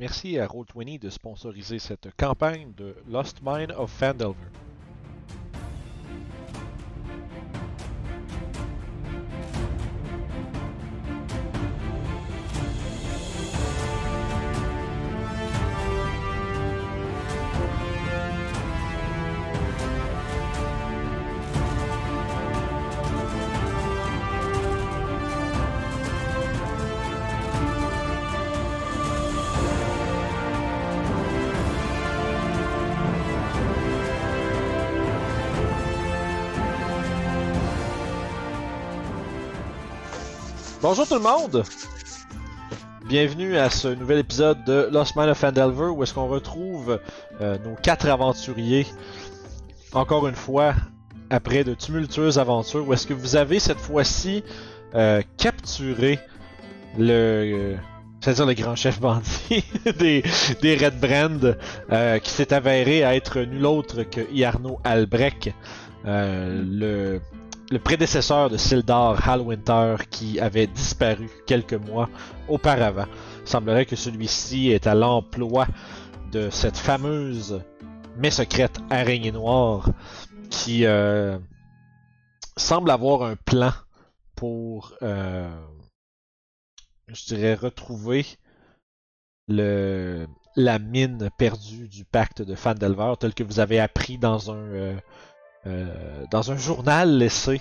Merci à Roll20 de sponsoriser cette campagne de Lost Mine of Fandelver. Bonjour tout le monde! Bienvenue à ce nouvel épisode de Lost Mine of Fandelver où est-ce qu'on retrouve euh, nos quatre aventuriers encore une fois après de tumultueuses aventures où est-ce que vous avez cette fois-ci euh, capturé le euh, le grand chef bandit des, Red Brand qui s'est avéré être nul autre que Iarno Albrecht le le prédécesseur de Sildar, Halwinter, qui avait disparu quelques mois auparavant. Il semblerait que celui-ci est à l'emploi de cette fameuse mais secrète araignée noire qui euh, semble avoir un plan pour, euh, je dirais, retrouver le, la mine perdue du pacte de Fandelver, tel que vous avez appris dans un, euh, dans un journal laissé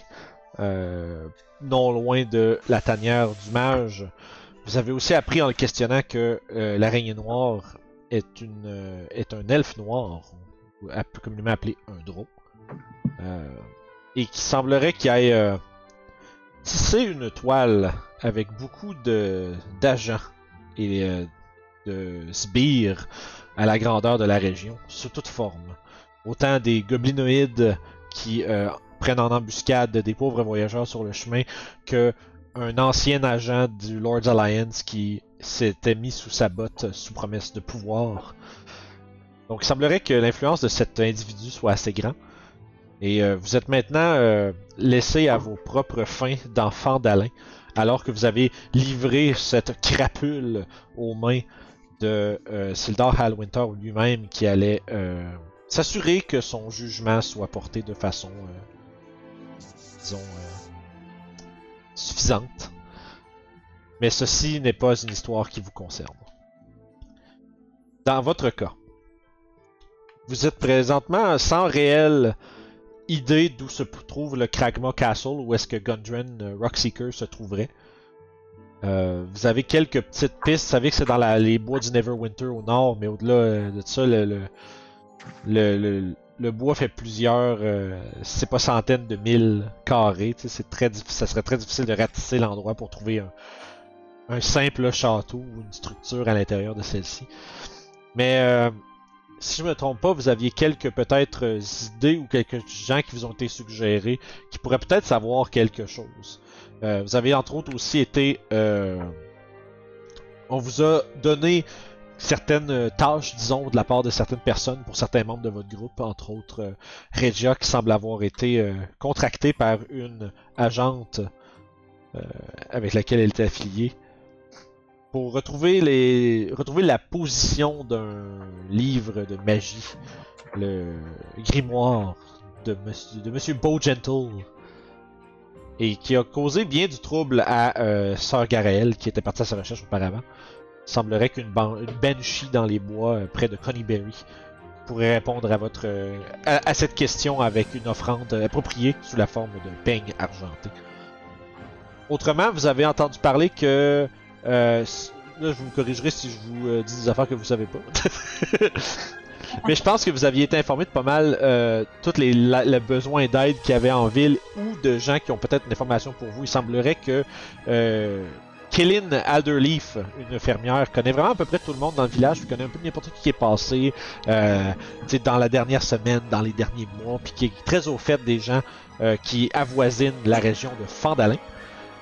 euh, non loin de la tanière du mage. Vous avez aussi appris en le questionnant que euh, l'araignée noire est, une, euh, est un elfe noir, communément appelé un drôle, euh, et qui semblerait qu'il ait euh, tissé une toile avec beaucoup d'agents et euh, de sbires à la grandeur de la région, sous toute forme. Autant des goblinoïdes qui euh, prennent en embuscade des pauvres voyageurs sur le chemin que un ancien agent du Lord's Alliance qui s'était mis sous sa botte sous promesse de pouvoir. Donc il semblerait que l'influence de cet individu soit assez grand. Et euh, vous êtes maintenant euh, laissé à vos propres fins d'enfants d'Alain, alors que vous avez livré cette crapule aux mains de euh, Sildar Halwinter lui-même qui allait euh, s'assurer que son jugement soit porté de façon, euh, disons, euh, suffisante. Mais ceci n'est pas une histoire qui vous concerne. Dans votre cas, vous êtes présentement sans réelle idée d'où se trouve le Kragma Castle, où est-ce que Gundren euh, Rockseeker se trouverait. Vous avez quelques petites pistes, vous savez que c'est dans les bois du Neverwinter au nord, mais au-delà de ça, le, le, bois fait plusieurs, euh, c'est pas centaines de milles carrés. C'est très ça serait très difficile de ratisser l'endroit pour trouver un, simple château ou une structure à l'intérieur de celle-ci. Mais euh, si je me trompe pas, vous aviez quelques peut-être idées ou quelques gens qui vous ont été suggérés qui pourraient peut-être savoir quelque chose. Euh, vous avez entre autres aussi été, on vous a donné certaines euh, tâches, disons, de la part de certaines personnes pour certains membres de votre groupe, entre autres euh, Regia qui semble avoir été euh, contractée par une agente avec laquelle elle était affiliée pour retrouver la position d'un livre de magie, le grimoire de Monsieur, Monsieur Gentle et qui a causé bien du trouble à Sœur Garael qui était partie à sa recherche auparavant. Semblerait qu'une ban- une banshee dans les bois euh, près de Coneyberry pourrait répondre à votre euh, à, cette question avec une offrande appropriée sous la forme d'un peigne argenté. Autrement, vous avez entendu parler que euh, là, je vous corrigerai si je vous dis des affaires que vous savez pas. Mais je pense que vous aviez été informé de pas mal euh, tous les, la- le besoin d'aide qu'il y avait en ville ou de gens qui ont peut-être une information pour vous. Il semblerait que Killin Alderleaf, une fermière, connaît vraiment à peu près tout le monde dans le village, connaît un peu n'importe qui qui est passé euh, dans la dernière semaine, dans les derniers mois, puis qui est très au fait des gens euh, qui avoisinent la région de Fandalin.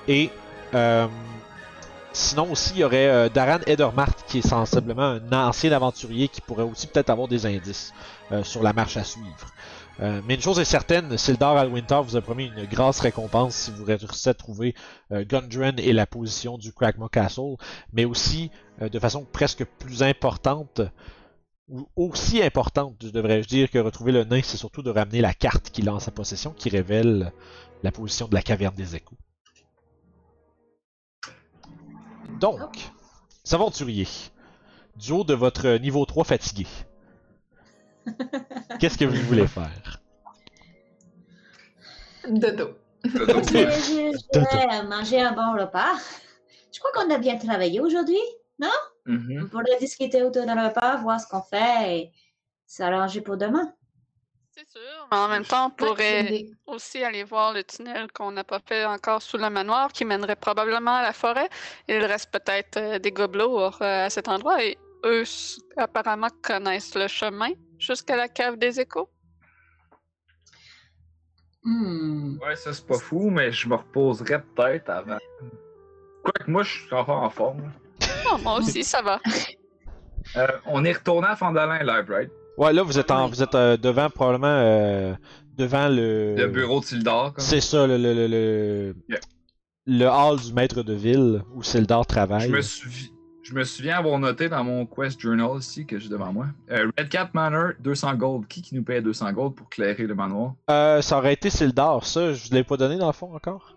Et euh, sinon aussi, il y aurait euh, Daran Edermart, qui est sensiblement un ancien aventurier qui pourrait aussi peut-être avoir des indices euh, sur la marche à suivre. Euh, mais une chose est certaine, Sildar Alwinter vous a promis une grosse récompense si vous réussissez à trouver euh, Gundren et la position du Cragmaw Castle, mais aussi euh, de façon presque plus importante, ou aussi importante, devrais-je dire, que retrouver le nain, c'est surtout de ramener la carte qu'il a en sa possession qui révèle la position de la caverne des échos. Donc, aventurier, du haut de votre niveau 3 fatigué, qu'est-ce que vous voulez faire? Dodo. Dodo. Je, je- je vais manger un bon repas. Je crois qu'on a bien travaillé aujourd'hui. Mhm. On pourrait discuter autour d'un repas, voir ce qu'on fait et s'arranger pour demain. C'est sûr, mais en même temps, on pourrait aussi aller voir le tunnel qu'on n'a pas fait encore sous le manoir, qui mènerait probablement à la forêt. Il reste peut-être euh, des gobelots euh, à cet endroit et eux, apparemment, connaissent le chemin jusqu'à la cave des échos? Hmm. Ouais, ça c'est pas fou, mais je me reposerais peut-être avant. Quoique moi, je suis encore en forme. Oh, moi aussi, ça va. Euh, on est retourné à Fandalin Live, right? Ouais, là, vous êtes, en, vous êtes euh, devant, probablement, euh, devant le... Le bureau de Sildar. comme. C'est ça, le, le, le, le, Yeah. le hall du maître de ville où Sildar travaille. Je me, souvi- je me souviens avoir noté dans mon quest journal ici que j'ai devant moi. Euh, Red Cat Manor, 200 gold. Qui qui nous paye 200 gold pour clairer le manoir? Euh, ça aurait été Sildar, ça, je l'ai pas donné dans le fond encore?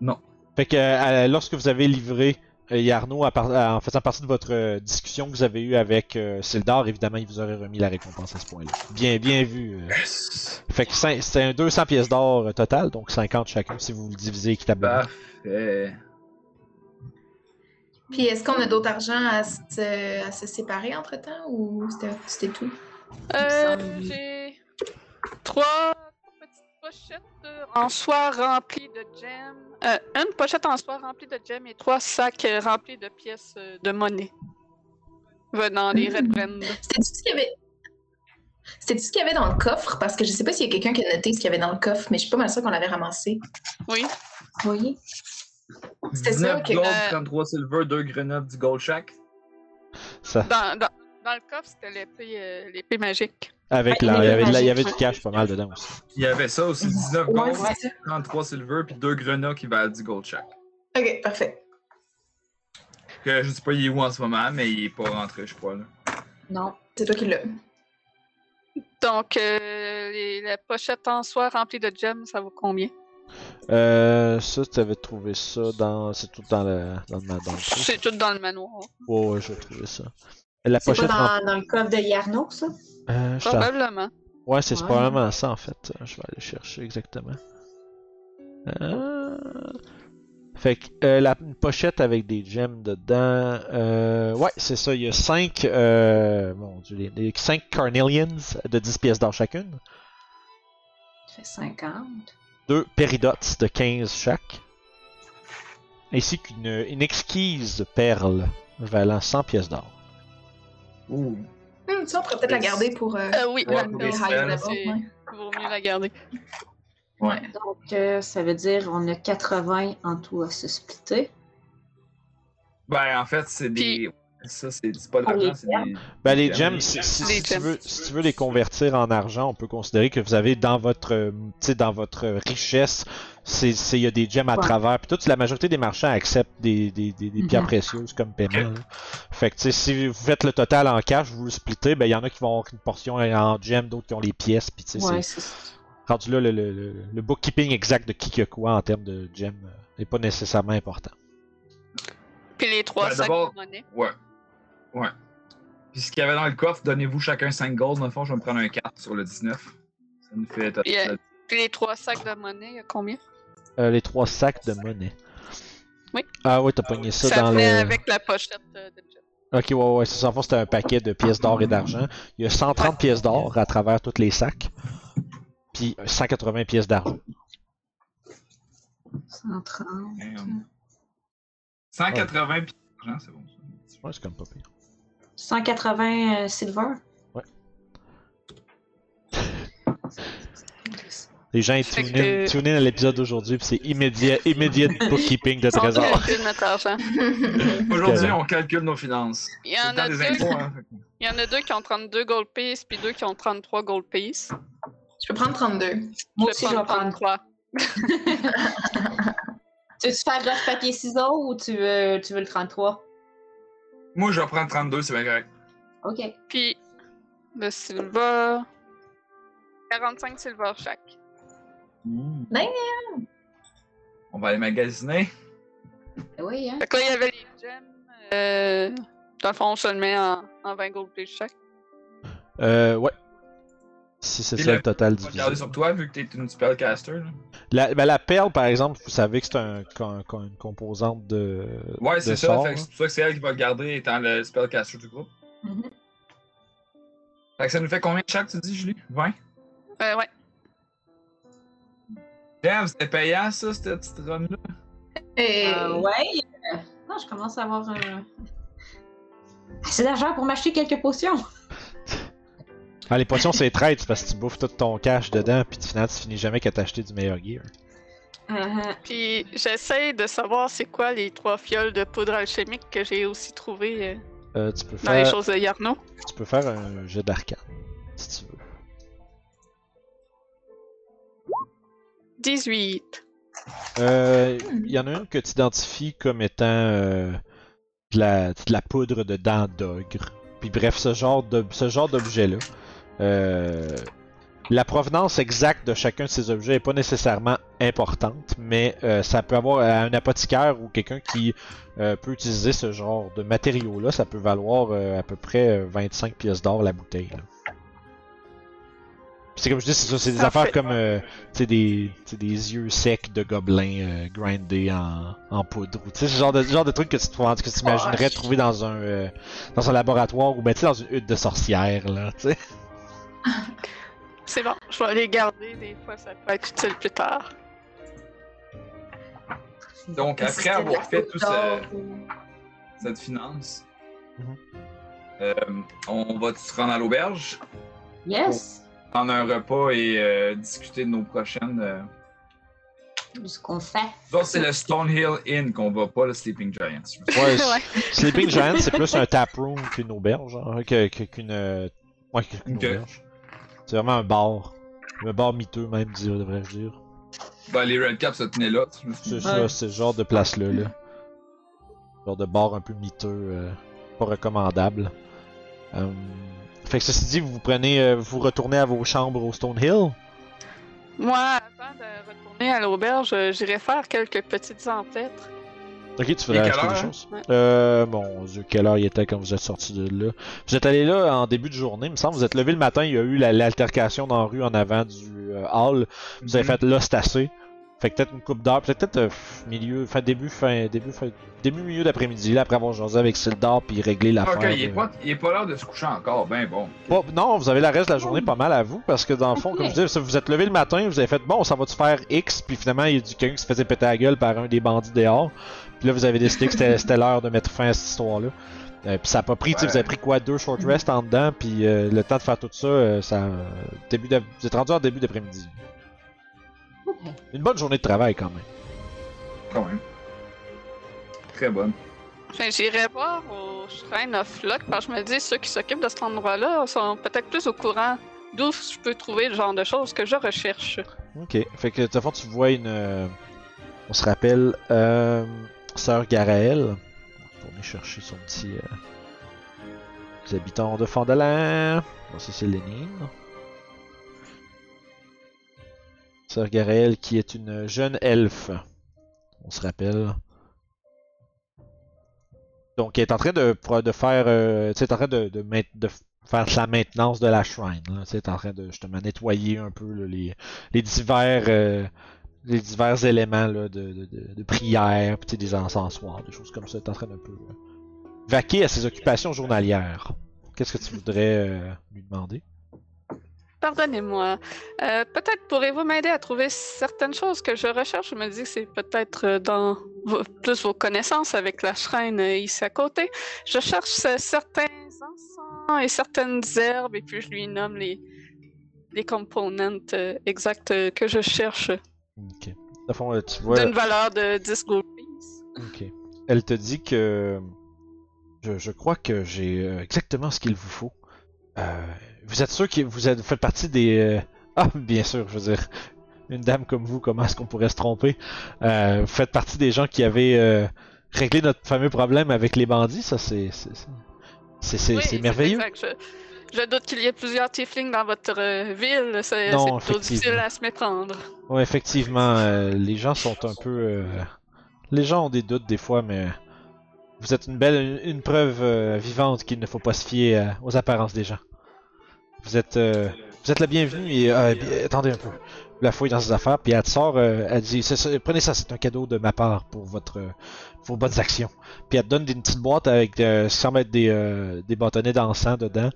Non. Fait que euh, lorsque vous avez livré euh, Yarno en faisant partie de votre euh, discussion que vous avez eue avec euh, Sildar, évidemment, il vous aurait remis la récompense à ce point-là. Bien, bien vu. euh. Yes! Fait que c'est un 200 pièces d'or euh, total, donc 50 chacun si vous le divisez équitablement. Parfait. Puis est-ce qu'on a d'autres argent à se, à se séparer entre temps ou c'était tout? Euh, j'ai trois petites pochettes en soie remplies de gemmes. Euh, une pochette en soie remplie de gemmes et trois sacs remplis de pièces euh, de monnaie venant des Red Brand. C'était tout ce qu'il y avait? C'était tout ce qu'il y avait dans le coffre? Parce que je sais pas s'il y a quelqu'un qui a noté ce qu'il y avait dans le coffre, mais je suis pas mal sûre qu'on l'avait ramassé. Oui. Oui. C'était ça, 19 ok. gold, Euh, 33 silver, 2 grenades du gold shack. Ça, Dans, dans, dans le coffre, c'était l'épée euh, l'épée magique. avec Ouais, la, il y avait, de la- il y avait du cash pas mal dedans aussi. Il y avait ça aussi, 19 gold, Ouais, c'est ça. 33 silver, puis 2 grenades qui valent du gold shack. Ok, parfait. Que je sais pas il est où en ce moment, mais il est pas rentré, je crois. Là. Non. C'est toi qui l'as. Donc, euh, les- la pochette en soie remplie de gemmes, ça vaut combien? Euh, ça, tu avais trouvé ça dans. C'est tout dans le. Dans le, dans le. C'est tout dans le manoir. Ouais, ouais, j'ai trouvé ça. La C'est pochette pas dans, dans le coffre de Yarno, ça? Euh, Probablement. Ouais, c'est Ouais. probablement ça en fait. Euh, Je vais aller chercher exactement. Euh, Fait que euh, la une pochette avec des gemmes dedans. Euh... Ouais, c'est ça. Il y a 5 euh... Mon dieu, les, les 5 Carnelians de 10 pièces d'or chacune. Ça fait 50. 2 Peridots de 15 chaque. Ainsi qu'une une exquise perle valant 100 pièces d'or. Ouh. Hum, ça, on pourrait peut-être la garder pour. Euh, Euh, oui, Ouais, pour les spells, ouais. vaut mieux la garder. Ouais. Donc, euh, ça veut dire on a 80 en tout à se splitter. Ben, en fait, c'est des. Ça, c'est pas de l'argent, c'est des. Ben, les gems, si, si- Les si tu veux, si tu veux les convertir en argent, on peut considérer que vous avez dans votre, euh, tu sais, dans votre richesse, c'est, c'est- il y a des gems à Ouais. travers. Puis toute la majorité des marchands acceptent des, des, des, des pierres Mhm. précieuses comme paiement. Fait que si vous faites le total en cash, vous le splittez, ben il y en a qui vont avoir une portion en gems, d'autres qui ont les pièces. Puis tu sais, Ouais, rendu là le, le, le, le bookkeeping exact de qui que quoi en termes de gems euh, n'est pas nécessairement important. Puis les trois Ben, sacs de monnaie? Ouais. Ouais. Puis ce qu'il y avait dans le coffre, donnez-vous chacun 5 gold. Dans le fond, je vais me prendre un 4 sur le 19. Ça nous fait. Yeah. Puis les trois sacs de monnaie, il y a combien? Euh, les trois sacs de monnaie. Oui. Ah ouais, t'as pogné ça, Ça dans le. avec la pochette euh, de gemmes. Ok, ouais, ouais, c'est ça. En fait, c'était un paquet de pièces d'or et d'argent. Il y a 130 pièces d'or à travers tous les sacs. Puis 180 pièces d'argent. 130. Damn. 180 puis d'argent, c'est bon. ça. Ouais, c'est comme pas pire. 180 euh, silver. Les gens ils tunent que- in, tunent in à l'épisode d'aujourd'hui, puis c'est immédiat, immédiat bookkeeping de trésor. calcule notre argent. Aujourd'hui, on calcule nos finances. Il y en a deux, impôts, hein. il y en a deux qui ont 32 gold pieces, puis deux qui ont 33 gold pieces. Je peux prendre 32. Moi aussi, je vais prendre. 3. Tu veux-tu faire roche, papier, ciseaux ou tu veux, tu veux le 33? Moi, je vais prendre 32, c'est bien correct. Ok. Puis le silver. 45 silver chaque. On va aller magasiner. Oui, hein? Fait que là, il y avait les gems. Euh, dans le fond, on se le met en, en 20 gold piece chaque. Euh, ouais. Si c'est ça le- le total divisé. sur toi, vu que t'es une spellcaster. La, ben, la perle, par exemple, vous savez que c'est un, une composante de. Ouais, de c'est ça. c'est pour ça que c'est elle qui va le garder étant le spellcaster du groupe. Mhm. Fait que ça nous fait combien chaque, tu dis, Julie? 20 Euh, ouais. Damn, c'était payant ça, cette petite run-là. Et... Euh, ouais. euh, Non, je commence à avoir un... assez d'argent pour m'acheter quelques potions. Ah, les potions, c'est traite, c'est parce que tu bouffes tout ton cash dedans, puis finalement, tu finis jamais qu'à t'acheter du meilleur gear. Uh-huh. Puis j'essaie de savoir c'est quoi les trois fioles de poudre alchimique que j'ai aussi trouvées euh, Euh, tu, peux dans les choses de Yarno. tu peux faire un jet d'arcane, si tu veux. 18. Euh, Il y en a une que tu identifies comme étant euh, de, la, de la poudre de dents d'ogre. Puis bref, ce genre de ce genre d'objet-là. Euh, la provenance exacte de chacun de ces objets n'est pas nécessairement importante, mais euh, ça peut avoir euh, un apothicaire ou quelqu'un qui euh, peut utiliser ce genre de matériaux-là. Ça peut valoir euh, à peu près euh, 25 pièces d'or la bouteille. C'est comme je dis, c'est ça, c'est des affaires comme des, des yeux secs de gobelins grindés en, en poudre. sais, ce genre de, genre de truc que tu que tu imaginerais Oh, trouver dans un dans un laboratoire ou ben, dans une hutte de sorcière. Là. C'est bon, je vais les garder. Des fois, ça peut être utile plus tard. Donc, après avoir fait tout poudre ce- cette finance, Mhm. euh, on va se rendre à l'auberge, Yes! prendre un repas et euh, discuter de nos prochaines. euh, Ce qu'on fait. Ça, c'est le Stonehill Inn qu'on va pas, le Sleeping Giants. Ouais, Ouais. Sleeping Giant, c'est plus un taproom qu'une auberge, hein, qu'une euh, ouais, qu'une auberge. C'est vraiment un bar. Un bar miteux, même, dire- devrais-je dire. Ben, les Red Caps se tenaient là. C'est souviens. ça, Ouais. c'est ce genre de place-là. Là. Genre de bar un peu miteux, euh, pas recommandable. Euh, fait que ceci dit, vous prenez, euh, vous retournez à vos chambres au Stonehill. Moi, avant de retourner à l'auberge, j'irai faire quelques petites empêtres. Ok, tu quelle acheter des choses? Ouais. Euh, mon dieu, quelle heure il était quand vous êtes sorti de là. Vous êtes allé là en début de journée, il me semble. Vous êtes levé le matin, il y a eu la- l'altercation dans la rue en avant du euh, hall. Vous avez Mhm. fait là, c'est assez. Fait que peut-être une coupe d'heure, peut-être euh, milieu, fin début, fin, début, fin, début milieu d'après-midi, là, après avoir jasé avec Sildar puis réglé l'affaire. Ok, il est euh. pas, il est pas l'heure de se coucher encore. Ben bon. Bon, non, vous avez la reste de la journée pas mal à vous, parce que dans le fond, comme je disais, vous êtes levé le matin, vous avez fait bon, ça va-tu faire X, puis finalement, il y a du quelqu'un qui se faisait péter la gueule par un des bandits dehors. Puis là, vous avez décidé que c'était l'heure de mettre fin à cette histoire-là. Euh, puis ça a pas pris, tu sais, Ouais. vous avez pris quoi, deux short rests en dedans, puis euh, le temps de faire tout ça, euh, ça, début d'a- vous êtes rendu en début d'après-midi. Une bonne journée de travail quand même. Quand même. Très bonne. Enfin, j'irai voir au Shrine of Luck parce que je me dis ceux qui s'occupent de cet endroit-là sont peut-être plus au courant d'où je peux trouver le genre de choses que je recherche. Ok, fait que de toute façon, tu vois une. euh, on se rappelle, euh, Sœur Garaël. On retourner chercher son petit. Euh, les habitants de Fandalin. Bon, ça, c'est Lénine. Sœur Garaël qui est une jeune elfe. On se rappelle. Donc, elle est en train de, faire. Euh, tu est en train de, faire la maintenance de la shrine. Tu est en train de justement nettoyer un peu les divers euh, les divers éléments de, de, de, de prière, puis des encensoirs, des choses comme ça. T'es en train d'un peu euh, vaquer à ses occupations journalières. Qu'est-ce que tu voudrais euh, lui demander? Pardonnez-moi. Euh, peut-être pourrez-vous m'aider à trouver certaines choses que je recherche. Je me dis que c'est peut-être dans plus vos connaissances avec la shrine ici à côté. Je cherche certains encens et certaines herbes et puis je lui nomme les, les components exacts euh, que je cherche Ok. Fond, euh, tu vois. d'une valeur de 10 gold piece. Ok. Elle te dit que. Je, je crois que j'ai euh, exactement ce qu'il vous faut. Euh, vous êtes sûr que vous, êtes, vous faites partie des, Ah, bien sûr, je veux dire, une dame comme vous, comment est-ce qu'on pourrait se tromper? Euh, vous faites partie des gens qui avaient euh, réglé notre fameux problème avec les bandits, ça c'est... c'est- Oui, merveilleux. exact. Je, je doute qu'il y ait plusieurs tieflings dans votre euh, ville. C'est plutôt difficile à se méprendre. Ouais, effectivement, euh, les gens sont un peu... euh, Les gens ont des doutes des fois, mais vous êtes une belle, une, une preuve euh, vivante qu'il ne faut pas se fier aux apparences des gens. Vous êtes, euh, vous êtes la bienvenue et euh, attendez un peu. La fouille dans ses affaires, puis elle te sort, elle dit, prenez ça, c'est un cadeau de ma part pour votre, euh, vos bonnes actions. Puis elle te donne une petite boîte avec, semble être des, des bâtonnets d'encens dedans,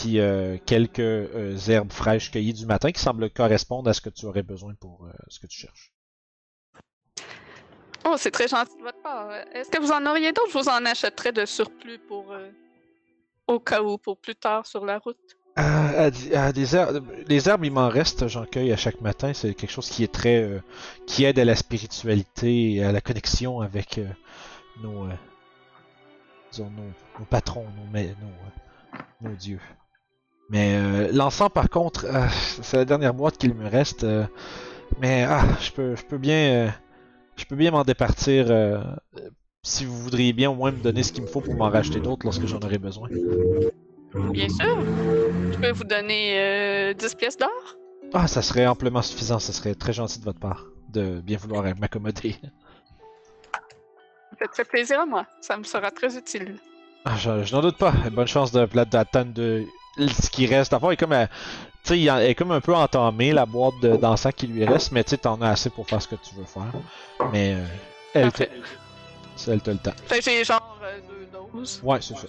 puis euh, quelques euh, herbes fraîches cueillies du matin qui semblent correspondre à ce que tu aurais besoin pour euh, ce que tu cherches. Oh, c'est très gentil de votre part. Est-ce que vous en auriez d'autres? Je vous en achèterais de surplus pour. euh, au cas où, pour plus tard sur la route. Euh, des herbes, les herbes, il m'en reste, j'en cueille à chaque matin. C'est quelque chose qui est très, euh, qui aide à la spiritualité et à la connexion avec euh, nos, disons, nos, nos patrons, nos, nos, nos dieux. Mais euh, l'encens, par contre, euh, c'est la dernière boîte qu'il me reste. euh, mais ah, je peux, je peux bien, euh, je peux bien m'en départir. si vous voudriez bien au moins me donner ce qu'il me faut pour m'en racheter d'autres lorsque j'en aurai besoin. Bien sûr. Je peux vous donner euh, 10 pièces d'or? Ah, ça serait amplement suffisant, ça serait très gentil de votre part de bien vouloir m'accommoder. Ça fait très plaisir à moi. Ça me sera très utile. Ah, je, je n'en doute pas. Bonne chance de plat d'attendre de ce qui reste. Elle est comme, euh, tu sais, il est comme un peu entamée la boîte de- d'encens qui lui reste, mais tu sais, t'en as assez pour faire ce que tu veux faire. Mais euh, elle, te, elle te le temps. Fait que j'ai genre euh, deux doses. Ouais, c'est ça.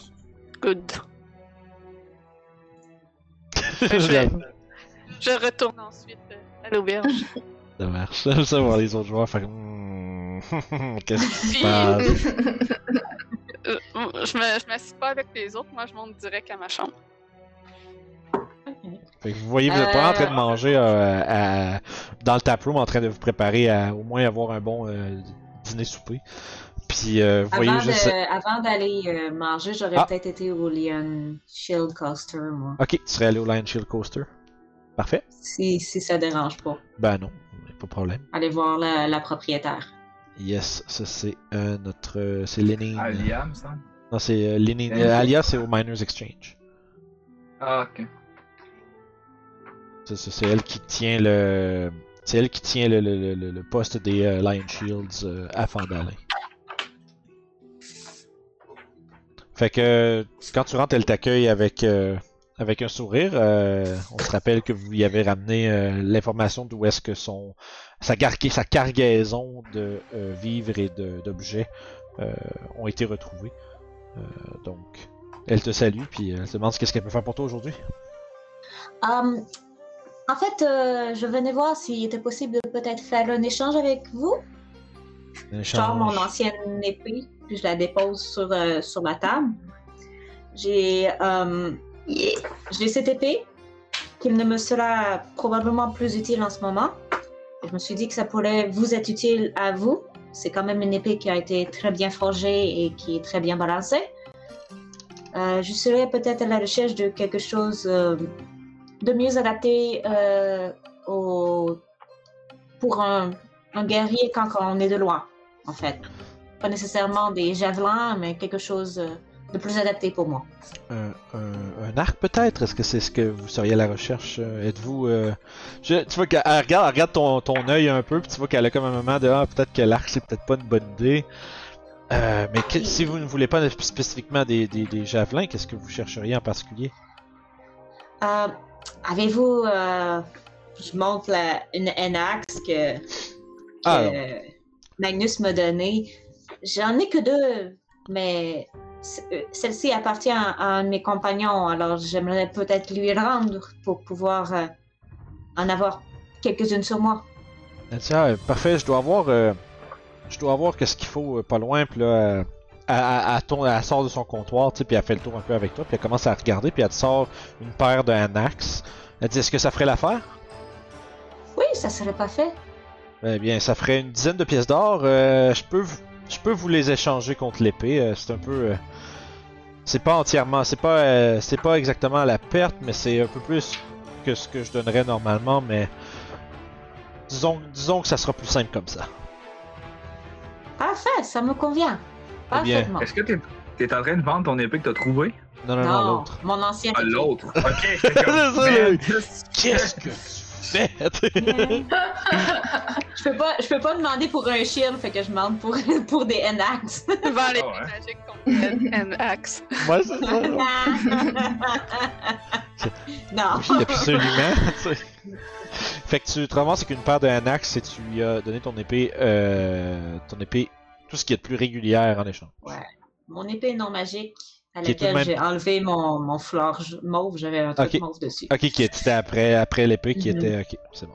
Good. je retourne ensuite euh, à l'auberge. Ça marche. J'aime ça voir les autres joueurs faire. Hmm, Qu'est-ce qui se Puis- passe? Euh, je m'assis pas avec les autres, moi je monte direct à ma chambre. Fait que vous voyez, vous êtes pas en train de Euh. manger euh, à- dans le taproom, en train de vous préparer à au moins avoir un bon euh, dîner-souper. Puis euh, vous voyez Avant juste. de- avant d'aller euh, manger, j'aurais Ah. peut-être été au Lion Shield Coaster, moi. Ok, tu serais allé au Lion Shield Coaster. Parfait. Si, si ça dérange pas. Ben non, pas de problème. Aller voir la, la propriétaire. Yes, ça c'est euh, notre. c'est Lénine. Alia, me semble. Non, c'est euh, Alia, c'est au Miners Exchange. Ah, ok. C'est elle qui tient le. C'est elle qui tient le, poste des euh, Lion Shields euh, à Fandalin. Fait quand tu rentres, elle t'accueille avec, euh, avec un sourire. Euh, on se rappelle que vous y avez ramené l'information d'où est-ce que son sa, cargaison de vivres et d'objets ont été retrouvés. Donc, elle te salue puis elle te demande qu'est-ce qu'elle peut faire pour toi aujourd'hui. Hum, en fait, euh, je venais voir s'il était possible de peut-être faire un échange avec vous. Je sors mon ancienne épée, puis je la dépose sur, euh, sur la table. J'ai Yeah. j'ai cette épée qui ne me sera probablement plus utile en ce moment. Je me suis dit que ça pourrait vous être utile à vous. C'est quand même une épée qui a été très bien forgée et qui est très bien balancée. Euh, je serais peut-être à la recherche de quelque chose euh, de mieux adapté euh, au... pour un, un guerrier quand on est de loin, en fait. Pas nécessairement des javelins, mais quelque chose euh, de plus adapté pour moi. un, un- un arc peut-être? Est-ce que c'est ce que vous seriez à la recherche euh, Êtes-vous. euh, je- tu vois qu'elle elle regarde, elle regarde ton, ton œil un peu, puis tu vois qu'elle a comme un moment de Ah, peut-être que l'arc c'est peut-être pas une bonne idée. Euh, mais que- si vous ne voulez pas spécifiquement des, des, des javelins, qu'est-ce que vous chercheriez en particulier? Euh, Avez-vous. euh, je montre la, une N-Axe que, que Ah. Magnus m'a donnée. J'en ai que deux, mais euh, celle-ci appartient à un de mes compagnons, alors j'aimerais peut-être lui rendre pour pouvoir euh, en avoir quelques-unes sur moi. Ah, parfait, je dois avoir. je dois avoir qu'est-ce qu'il faut pas loin, puis là. Euh, elle, elle- sort de son comptoir, tu sais, puis elle fait le tour un peu avec toi, puis elle commence à regarder, puis elle te sort une paire de Anax. Elle dit Est-ce que ça ferait l'affaire? Oui, ça serait pas fait. Eh bien, ça ferait une dizaine de pièces d'or. Euh, je peux, vous- je peux vous les échanger contre l'épée. Euh, c'est un peu, euh, c'est pas entièrement, c'est pas, c'est pas exactement à la perte, mais c'est un peu plus que ce que je donnerais normalement, mais disons, disons que ça sera plus simple comme ça. Parfait, ça me convient. Eh bien. Est-ce que t'es es en train de vendre ton épée que t'as trouvée? Non, non, non, Non, l'autre. mon ancien. Ah, épée. l'autre. Ok, comme. Qu'est-ce que tu fais? je peux pas, je peux pas demander pour un shield, fait que je demande pour, pour des NX. Devant les Ah magiques contre un axe. Ouais, c'est ça. non. Oui, absolument. fait que tu te ramasses avec une paire de Anax et tu lui as donné ton épée, euh, ton épée, tout ce qui est de plus régulière en échange. Mon épée non magique, à Qui laquelle même- j'ai enlevé mon, mon fleur mauve, j'avais un truc mauve dessus. Ok, qui était après, après l'épée, qui Mhm. était. Ok, c'est bon.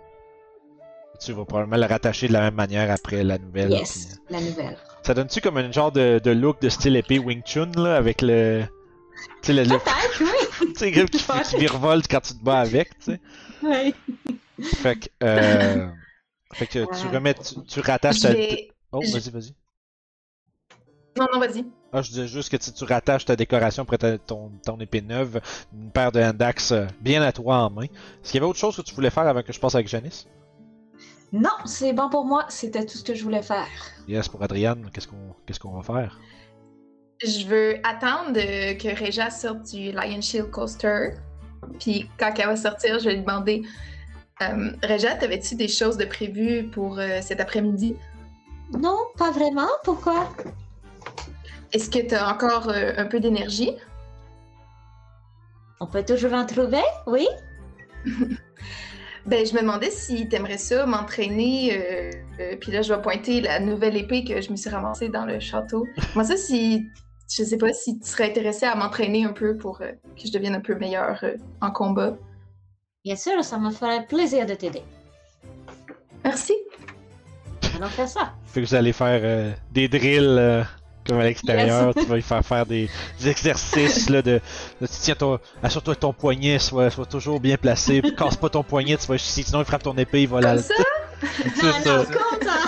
Tu vas probablement le rattacher de la même manière après la nouvelle. puis, Yes, la nouvelle. ça donne-tu comme un genre de, de look de style épée Wing Chun, là, avec le. Tu sais, le, le oui. tu sais, qui, qui virevolte quand tu te bats avec, tu sais. oui. Fait que. Euh, fait que tu Ouais. remets. Tu, tu rattaches ta. Oh, vas-y, vas-y. Non, non, vas-y. Ah, je disais juste que tu, tu rattaches ta décoration après ta- ton, ton épée neuve, une paire de handax euh, bien à toi en main. Est-ce qu'il y avait autre chose que tu voulais faire avant que je passe avec Janice? Non, c'est bon pour moi. C'était tout ce que je voulais faire. Yes, pour Adriane, qu'est-ce qu'on qu'est-ce qu'on va faire? Je veux attendre euh, que Reja sorte du Lion Shield Coaster. Puis quand elle va sortir, je vais lui demander euh, Reja, t'avais-tu des choses de prévues pour euh, cet après-midi? Non, pas vraiment. Pourquoi? Est-ce que t'as encore euh, un peu d'énergie? On peut toujours en trouver, oui? Ben, je me demandais si t'aimerais ça m'entraîner. euh, euh, puis là, je vais pointer la nouvelle épée que je me suis ramassée dans le château. Moi, ça, si. Je sais pas si tu serais intéressé à m'entraîner un peu pour euh, que je devienne un peu meilleure euh, en combat. Bien sûr, ça me ferait plaisir de t'aider. Merci. Allons faire ça. Fait que vous allez faire euh, des drills euh, comme à l'extérieur, tu vas lui faire faire des, des exercices là, de, de tu tiens ton. Assure-toi que ton poignet soit, soit toujours bien placé, casse pas ton poignet, tu vas sinon il frappe ton épée, il va la. Comme ça? C'est Non, ça. non, comme ça!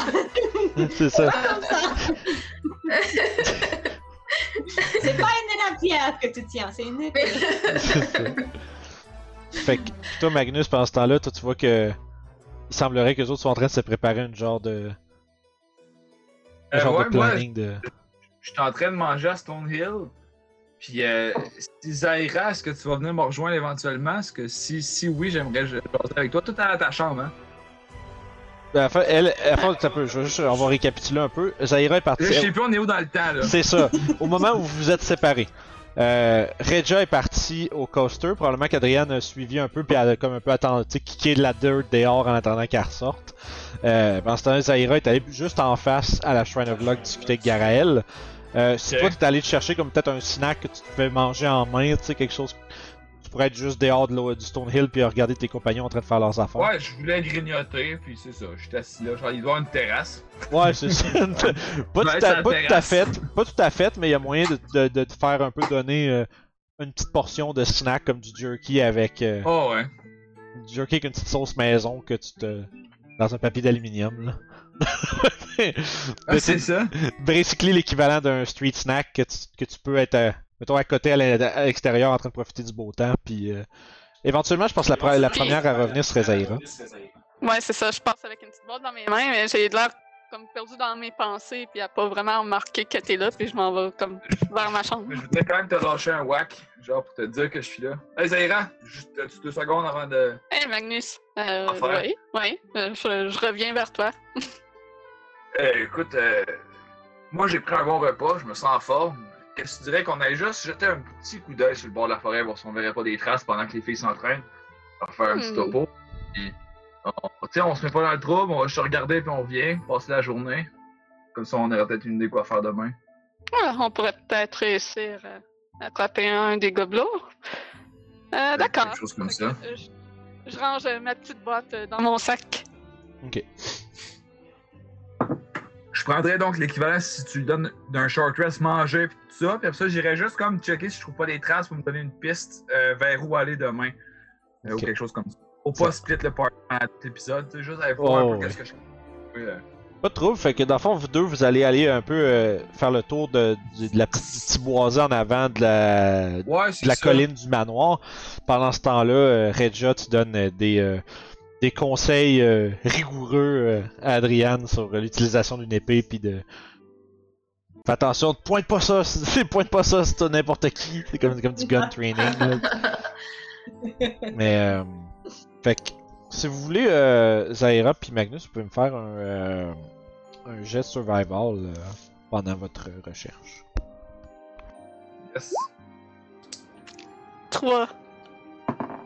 C'est ça. Comme ça! c'est pas une énapière que tu tiens, c'est une épée. C'est ça. Fait que toi, Magnus, pendant ce temps-là, toi, tu vois que. Il semblerait que les autres soient en train de se préparer une genre de. Un Euh, genre ouais, de moi, planning de. Je suis en train de manger à Stonehill. Puis, euh, si Zaira, est-ce que tu vas venir me rejoindre éventuellement? Parce que si, si oui, j'aimerais jaser avec toi? Tout à ta chambre, hein? Ben, elle, un peu, je vais juste, on va récapituler un peu. Zaira est partie. Là, je sais plus on est où dans le temps, là? C'est ça. Au moment où vous vous êtes séparés. Euh, Regia est partie au coaster. Probablement qu'Adriane a suivi un peu, puis elle a comme un peu attendu, tu sais, kické de la dirt dehors en attendant qu'elle ressorte. Euh, pendant ce temps-là, Zaira est allée juste en face à la Shrine of Luck discuter avec Garaël. Euh, si toi, tu allé te chercher comme peut-être un snack que tu pouvais manger en main, tu sais, quelque chose. Tu pourrais être juste dehors de l'eau- du Stonehill puis regarder tes compagnons en train de faire leurs affaires. Ouais, je voulais grignoter, puis c'est ça. J'étais assis là. Genre, il doit avoir une terrasse. Ouais, c'est ça. pas, tout à, ça pas tout à intéresse. fait. Pas tout à fait, mais il y a moyen de, de, de te faire un peu donner euh, une petite portion de snack comme du jerky avec euh, Oh, ouais. du jerky avec une petite sauce maison que tu te dans un papier d'aluminium là. Ah, Mais c'est ça? basically l'équivalent d'un street snack que tu, que tu peux être euh, mettons à côté à l'extérieur en train de profiter du beau temps puis euh, éventuellement je pense que la, pre- la première à revenir serait Zaira. Ouais, c'est ça. Je passe avec une petite boîte dans mes mains, mais j'ai l'air comme perdu dans mes pensées, puis à pas vraiment remarqué que t'es là, puis je m'en vais comme vers ma chambre. Je voudrais quand même te lâcher un whack, genre pour te dire que je suis là. Hey Zaira, juste deux secondes avant de. Hey Magnus. Euh, oui, oui. je, je reviens vers toi. Eh, écoute, euh, moi j'ai pris un bon repas, je me sens en forme. Qu'est-ce que tu dirais qu'on aille juste jeter un petit coup d'œil sur le bord de la forêt, voir si on verrait pas des traces pendant que les filles s'entraînent? On va faire un petit Hmm. topo. Puis, on, tu sais, on se met pas dans le trouble, on va juste regarder puis on vient, passer la journée. Comme ça, on aurait peut-être une idée quoi faire demain. Ouais, on pourrait peut-être réussir à attraper un des gobelots. Euh, D'accord. quelque chose comme ça. euh, Je, je range euh, ma petite boîte euh, dans mon sac. Ok. Je prendrais donc l'équivalent si tu lui donnes d'un short rest manger puis tout ça. Puis après ça, j'irais juste comme checker si je trouve pas des traces pour me donner une piste euh, vers où aller demain. Euh. Ou quelque chose comme ça. Faut pas split le party à tout épisode, juste aller voir un Oh, peu ouais. qu'est-ce que je. Euh, Pas de trouble, fait que dans le fond, vous deux, vous allez aller un peu euh, faire le tour de, la petite, du petit boisé en avant de la, Ouais, de la ça. colline du manoir. Pendant ce temps-là, Regia, tu donnes des, des conseils euh, rigoureux euh, à Adriane sur euh, l'utilisation d'une épée, puis de. Fais attention, pointe pas ça, c'est pointe pas ça, c'est n'importe qui. C'est comme, comme du gun training. là. Mais, euh, fait que, si vous voulez, euh, Zaira puis Magnus, vous pouvez me faire un, euh, un jet survival pendant votre recherche. Yes. 3.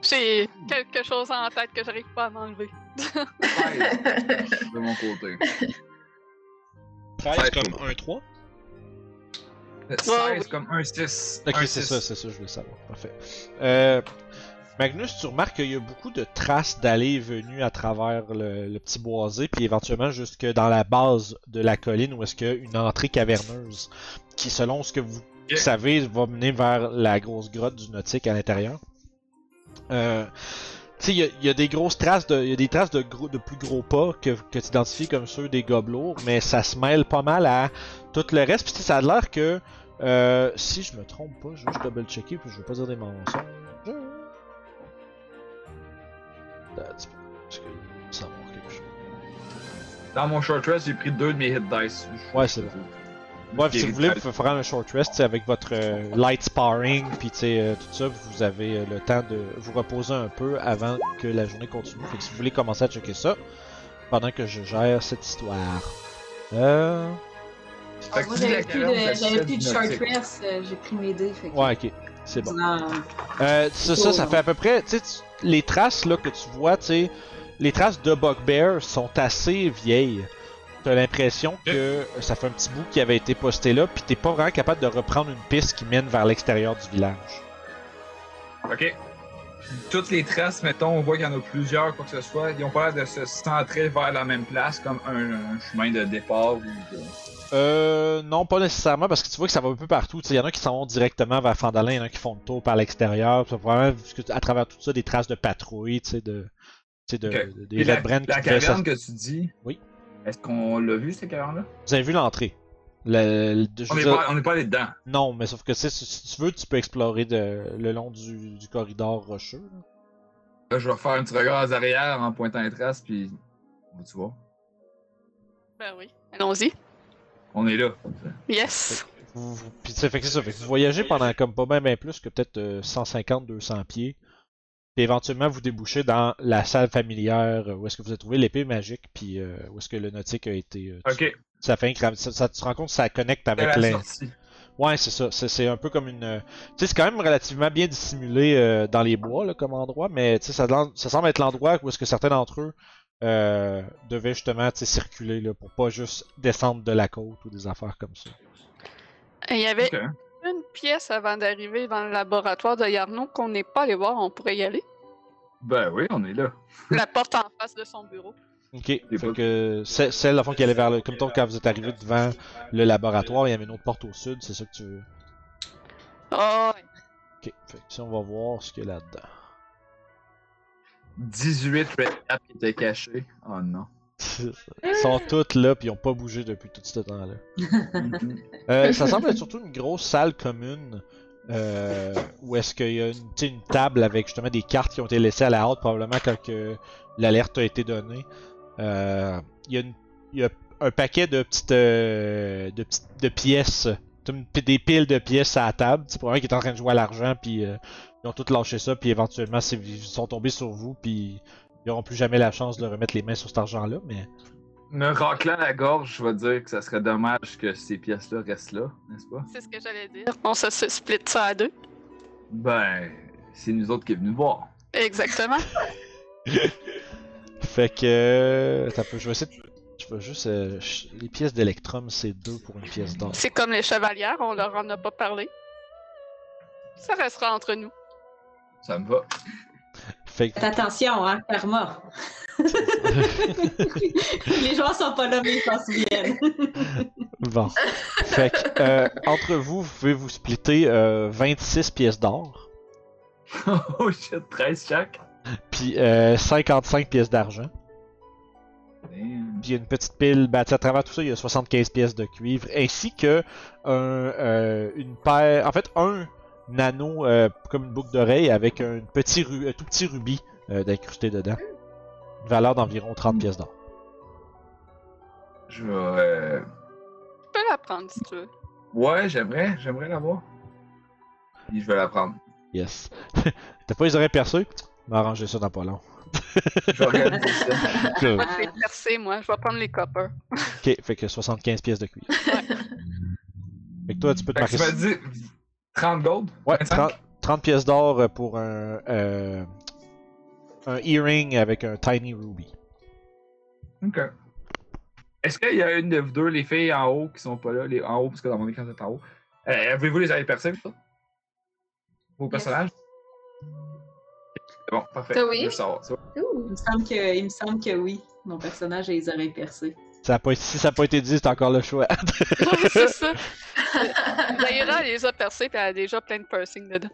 J'ai quelque chose en tête que j'arrive pas à m'enlever. de mon côté. 13 comme un 3 16 oui. comme un 6. Ok, c'est 6. ça, c'est ça, je voulais savoir. Parfait. Euh, Magnus, tu remarques qu'il y a beaucoup de traces d'allées et venues à travers le, le petit boisé, puis éventuellement jusque dans la base de la colline où est-ce qu'il y a une entrée caverneuse qui, selon ce que vous savez, va mener vers la grosse grotte du nautique à l'intérieur. Euh, il y a- il y, a des grosses traces de, y a des traces de, gros, de plus gros pas que, que tu identifies comme ceux des gobelots, mais ça se mêle pas mal à tout le reste. Puis ça a l'air que euh, si je me trompe pas, je vais juste double checker puis je veux pas dire des mensonges. Parce que quelque chose. Dans mon short rest, j'ai pris deux de mes hit dice. Ouais, c'est bon. Ouais, si vous voulez, vous pouvez faire un short rest tu sais, avec votre euh, light sparring, puis tu sais, euh, tout ça, vous avez euh, le temps de vous reposer un peu avant que la journée continue. Fait que si vous voulez commencer à checker ça, pendant que je gère cette histoire. Euh. Fait que Moi, j'avais plus de, plus short rest, euh, j'ai pris mes dés. Fait que, Ouais, ok. C'est bon. Euh, ça, ça, ça fait à peu près, tu les traces là que tu vois, tu sais, les traces de Bugbear sont assez vieilles. T'as l'impression que ça fait un petit bout qui avait été posté là, puis t'es pas vraiment capable de reprendre une piste qui mène vers l'extérieur du village. Ok. Toutes les traces, mettons, on voit qu'il y en a plusieurs, quoi que ce soit. Ils ont pas l'air de se centrer vers la même place, comme un, un chemin de départ ou de... Euh, non, pas nécessairement, parce que tu vois que ça va un peu partout. Il y en a qui s'en vont directement vers Fandalin, il y en a qui font le tour par l'extérieur. Vraiment, à travers tout ça, des traces de patrouille, tu sais, de, tu sais, de, des la, la caverne que tu dis, Oui. Est-ce qu'on l'a vu, cette caverne-là? Vous avez vu l'entrée. Le- le- je On n'est pas, on est pas allé dedans. Non, mais sauf que si, si tu veux, tu peux explorer de, le long du, du corridor rocheux. là. Là, je vais faire un petit regard aux arrière en pointant les traces, puis... Tu vois, Ben oui. Allons-y. on est là. Yes. Vous, vous- puis fait que c'est ça. Fait que vous voyagez pendant comme pas bien plus que peut-être euh, 150-200 pieds. Puis éventuellement, vous débouchez dans la salle familière euh, où est-ce que vous avez trouvé l'épée magique, puis euh, où est-ce que le nautique a été. euh. Ok. Ça fait un ça, ça- tu te rends compte que ça connecte avec la. Ouais, c'est ça. C'est, c'est un peu comme une. Tu sais, c'est quand même relativement bien dissimulé euh, dans les bois là, comme endroit, mais tu sais, ça, ça semble être l'endroit où est-ce que certains d'entre eux euh, devaient justement circuler là, pour pas juste descendre de la côte ou des affaires comme ça. Il y avait. Une pièce avant d'arriver dans le laboratoire de Yarno qu'on n'est pas allé voir, on pourrait y aller? Ben oui, on est là. La porte en face de son bureau. Ok. Fait pas- que c'est- celle au fond qui allait vers le. Comme toi, quand vous êtes arrivé devant le laboratoire, il y avait une autre porte au sud, c'est ça que tu veux? Oh, Ok. Fait que si on va voir ce qu'il y a là-dedans. 18 red cap qui étaient cachés. Oh non. Ils sont toutes là, puis ils ont pas bougé depuis tout ce temps-là. Euh, ça semble être surtout une grosse salle commune euh, où est-ce qu'il y a une, table avec justement des cartes qui ont été laissées à la haute probablement quand l'alerte a été donnée. Euh, Il y, a une- il y a un paquet de petites de, pièces, des piles de pièces à la table. C'est probablement qui est en train de jouer à l'argent puis ils ont tous lâché ça puis éventuellement ils sont tombés sur vous puis ils n'auront plus jamais la chance de remettre les mains sur cet argent-là. Mais Me raclant la gorge, je vais dire que ça serait dommage que ces pièces-là restent là, n'est-ce pas? c'est ce que j'allais dire. On se split ça à deux? Ben, c'est nous autres qui est venus voir. Exactement. Fait que. Attends je vais essayer de. Je vais juste. euh, les pièces d'Electrum, c'est deux pour une pièce d'or. C'est comme les chevalières, on leur en a pas parlé. Ça restera entre nous. Ça me va. Fait que. Faites attention, hein, karma. Les joueurs sont pas là, mais ils s'en souviennent. Bon. Fait que. euh, entre vous, vous pouvez vous splitter euh, 26 pièces d'or, oh shit, 13 chaque. puis euh, 55 pièces d'argent. Puis il y a une petite pile, ben, à travers tout ça, il y a 75 pièces de cuivre, ainsi que un, euh, une paire, en fait, un nano, euh, comme une boucle d'oreille, avec un, petit ru- un tout petit rubis euh, d'incrusté dedans. Une valeur d'environ 30 pièces d'or. Je vais. euh, Tu peux la prendre si tu veux. Ouais, j'aimerais, j'aimerais l'avoir. Puis je vais la prendre. Yes. T'as pas les oreilles percées? M'arranger ça dans pas long. Je vais organiser ça. Je vais percer, moi. Je vais prendre les coppers. ok, fait que 75 pièces de cuivre. Fait que toi, tu peux te Fait marquer tu m'as dit 30 gold? Ouais, 25? 30, 30 pièces d'or pour un, euh, un earring avec un tiny ruby. Ok. Est-ce qu'il y a une de vous deux, les filles en haut, qui sont pas là, les, en haut, parce que dans mon écran c'est en haut. Euh, Avez-vous les avez percées, ça? Vos Yes. personnages? C'est bon, parfait. Toi, oui? Je veux savoir. ça. Ouh. Il me semble que, il me semble que oui. Mon personnage a les oreilles percées. Ça a pas, si ça n'a pas été dit, c'est encore le choix. Ouais, c'est ça. Elle les a percés, puis elle a déjà plein de piercings dedans.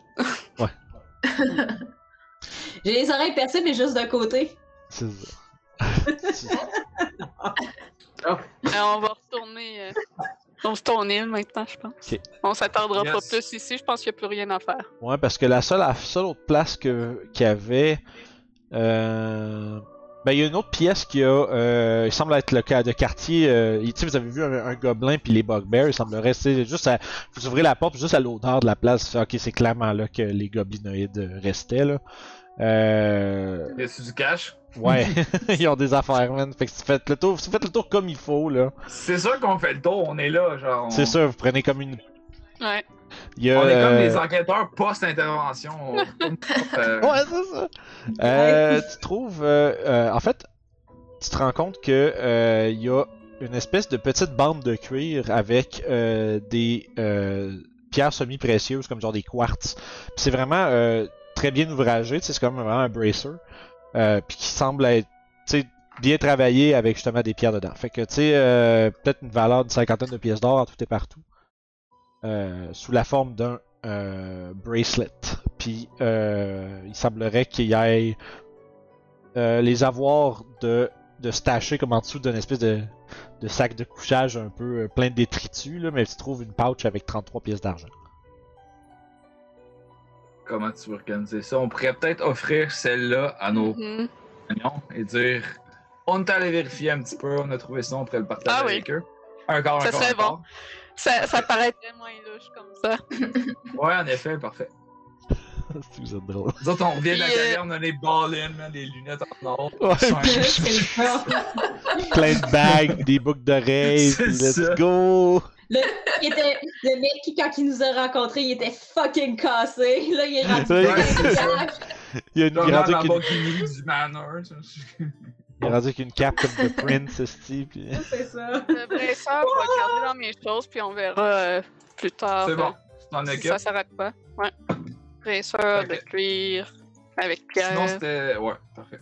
J'ai les oreilles percées, mais juste d'un côté. C'est ça. Euh, on va retourner euh, sur ton île maintenant, je pense. On s'attardera pas Yes. plus ici. Je pense qu'il n'y a plus rien à faire. ouais, parce que la seule, la seule autre place que, qu'il y avait. Euh, ben, il y a une autre pièce qui a. Euh, il semble être le cas de quartier. Euh, tu sais, vous avez vu un, un gobelin puis les bugbears. Il semblerait. C'est juste à. Vous ouvrez la porte, juste à l'odeur de la place. ok, c'est clairement là que les goblinoïdes euh, restaient, là. Euh, Y a-tu du cash? Ouais, ils ont des affaires, man. Fait que si vous faites le tour, si vous faites le tour comme il faut, là. C'est sûr qu'on fait le tour, on est là, genre. on- C'est ça, vous prenez comme une. Ouais. Il y a, On est comme euh, des enquêteurs post-intervention. On- euh, Ouais, c'est ça. Euh, tu trouves. euh, euh, en fait, tu te rends compte que euh, il y a une espèce de petite bande de cuir avec euh, des euh, pierres semi-précieuses, comme genre des quartz. Puis c'est vraiment euh, très bien ouvragé, c'est comme vraiment un bracer. Euh, puis qui semble être bien travaillé avec justement des pierres dedans. Fait que tu sais, euh, peut-être une valeur d'une cinquantaine de pièces d'or en tout et partout. Euh, sous la forme d'un euh, bracelet. Puis euh, il semblerait qu'il y ait euh, les avoirs de, de stacher comme en dessous d'une espèce de, de sac de couchage un peu plein de détritus, là, mais tu trouves une pouch avec 33 pièces d'argent. Comment tu veux organiser ça? On pourrait peut-être offrir celle-là à nos compagnons et dire on est allé vérifier un petit peu, on a trouvé ça, on pourrait le partager Ah oui. avec eux. Un corps, Ça un corps, serait corps. Ça, ça paraît moins louche comme ça. Ouais, en effet, parfait. si vous êtes drôle. Nous autres, on revient de la euh, taverne, on a les ball-in, man, les lunettes en or. Ouais. Plein de bagues, des boucles d'oreilles, let's ça. go! Le, il était, le mec qui, quand il nous a rencontrés, il était fucking cassé. Là, il est rendu Ouais. Il y a une, une, Lamborghini du Manor. Il est rendu avec une cape comme de Prince, esti, puis... C'est ça. Le brasseur, je vais le garder dans mes choses, puis on verra euh, plus tard C'est euh, bon, tu t'en si ça s'arrête pas. Ouais. Brasseur de cuir avec Sinon, pierre. c'était. Ouais, parfait.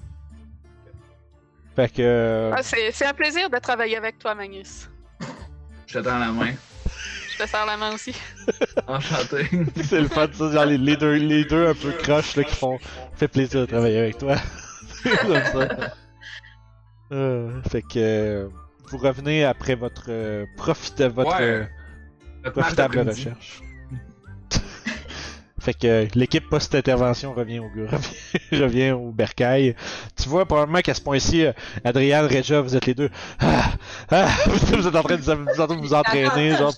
Fait que... euh, Ah, c'est c'est un plaisir de travailler avec toi, Magnus. Je te tends la main. Je te serre la main aussi. Enchanté. C'est le fun, ça, genre les, les deux, les deux un peu croches là, qui font. Fait plaisir de travailler avec toi. C'est comme ça. Euh, fait que. euh, vous revenez après votre. Euh, profite votre. Ouais. euh, Notre profitable recherche. fait que l'équipe post-intervention revient au revient, revient au bercail. Tu vois probablement qu'à ce point-ci, Adriane, Reja, vous êtes les deux. Ah, ah, vous êtes en train de vous, vous, en train de vous entraîner, genre.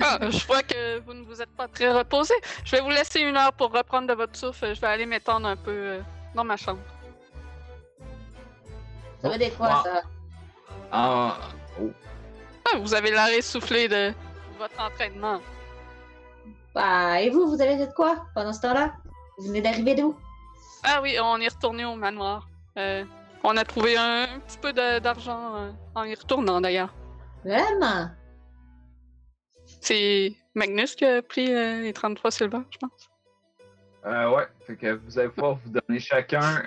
Ah, je vois que vous ne vous êtes pas très reposé. Je vais vous laisser une heure pour reprendre de votre souffle. Je vais aller m'étendre un peu dans ma chambre. Ça veut dire quoi, Ah. ça? Ah, oh. Ah, vous avez l'air essoufflé de votre entraînement. Bah, et vous, vous avez fait quoi pendant ce temps-là? Vous venez d'arriver d'où? Ah oui, on est retourné au manoir. Euh, on a trouvé un, un petit peu d'argent euh, en y retournant d'ailleurs. Vraiment? C'est Magnus qui a pris euh, les 33 silver, je pense. Euh, ouais, fait que vous allez pouvoir vous donner chacun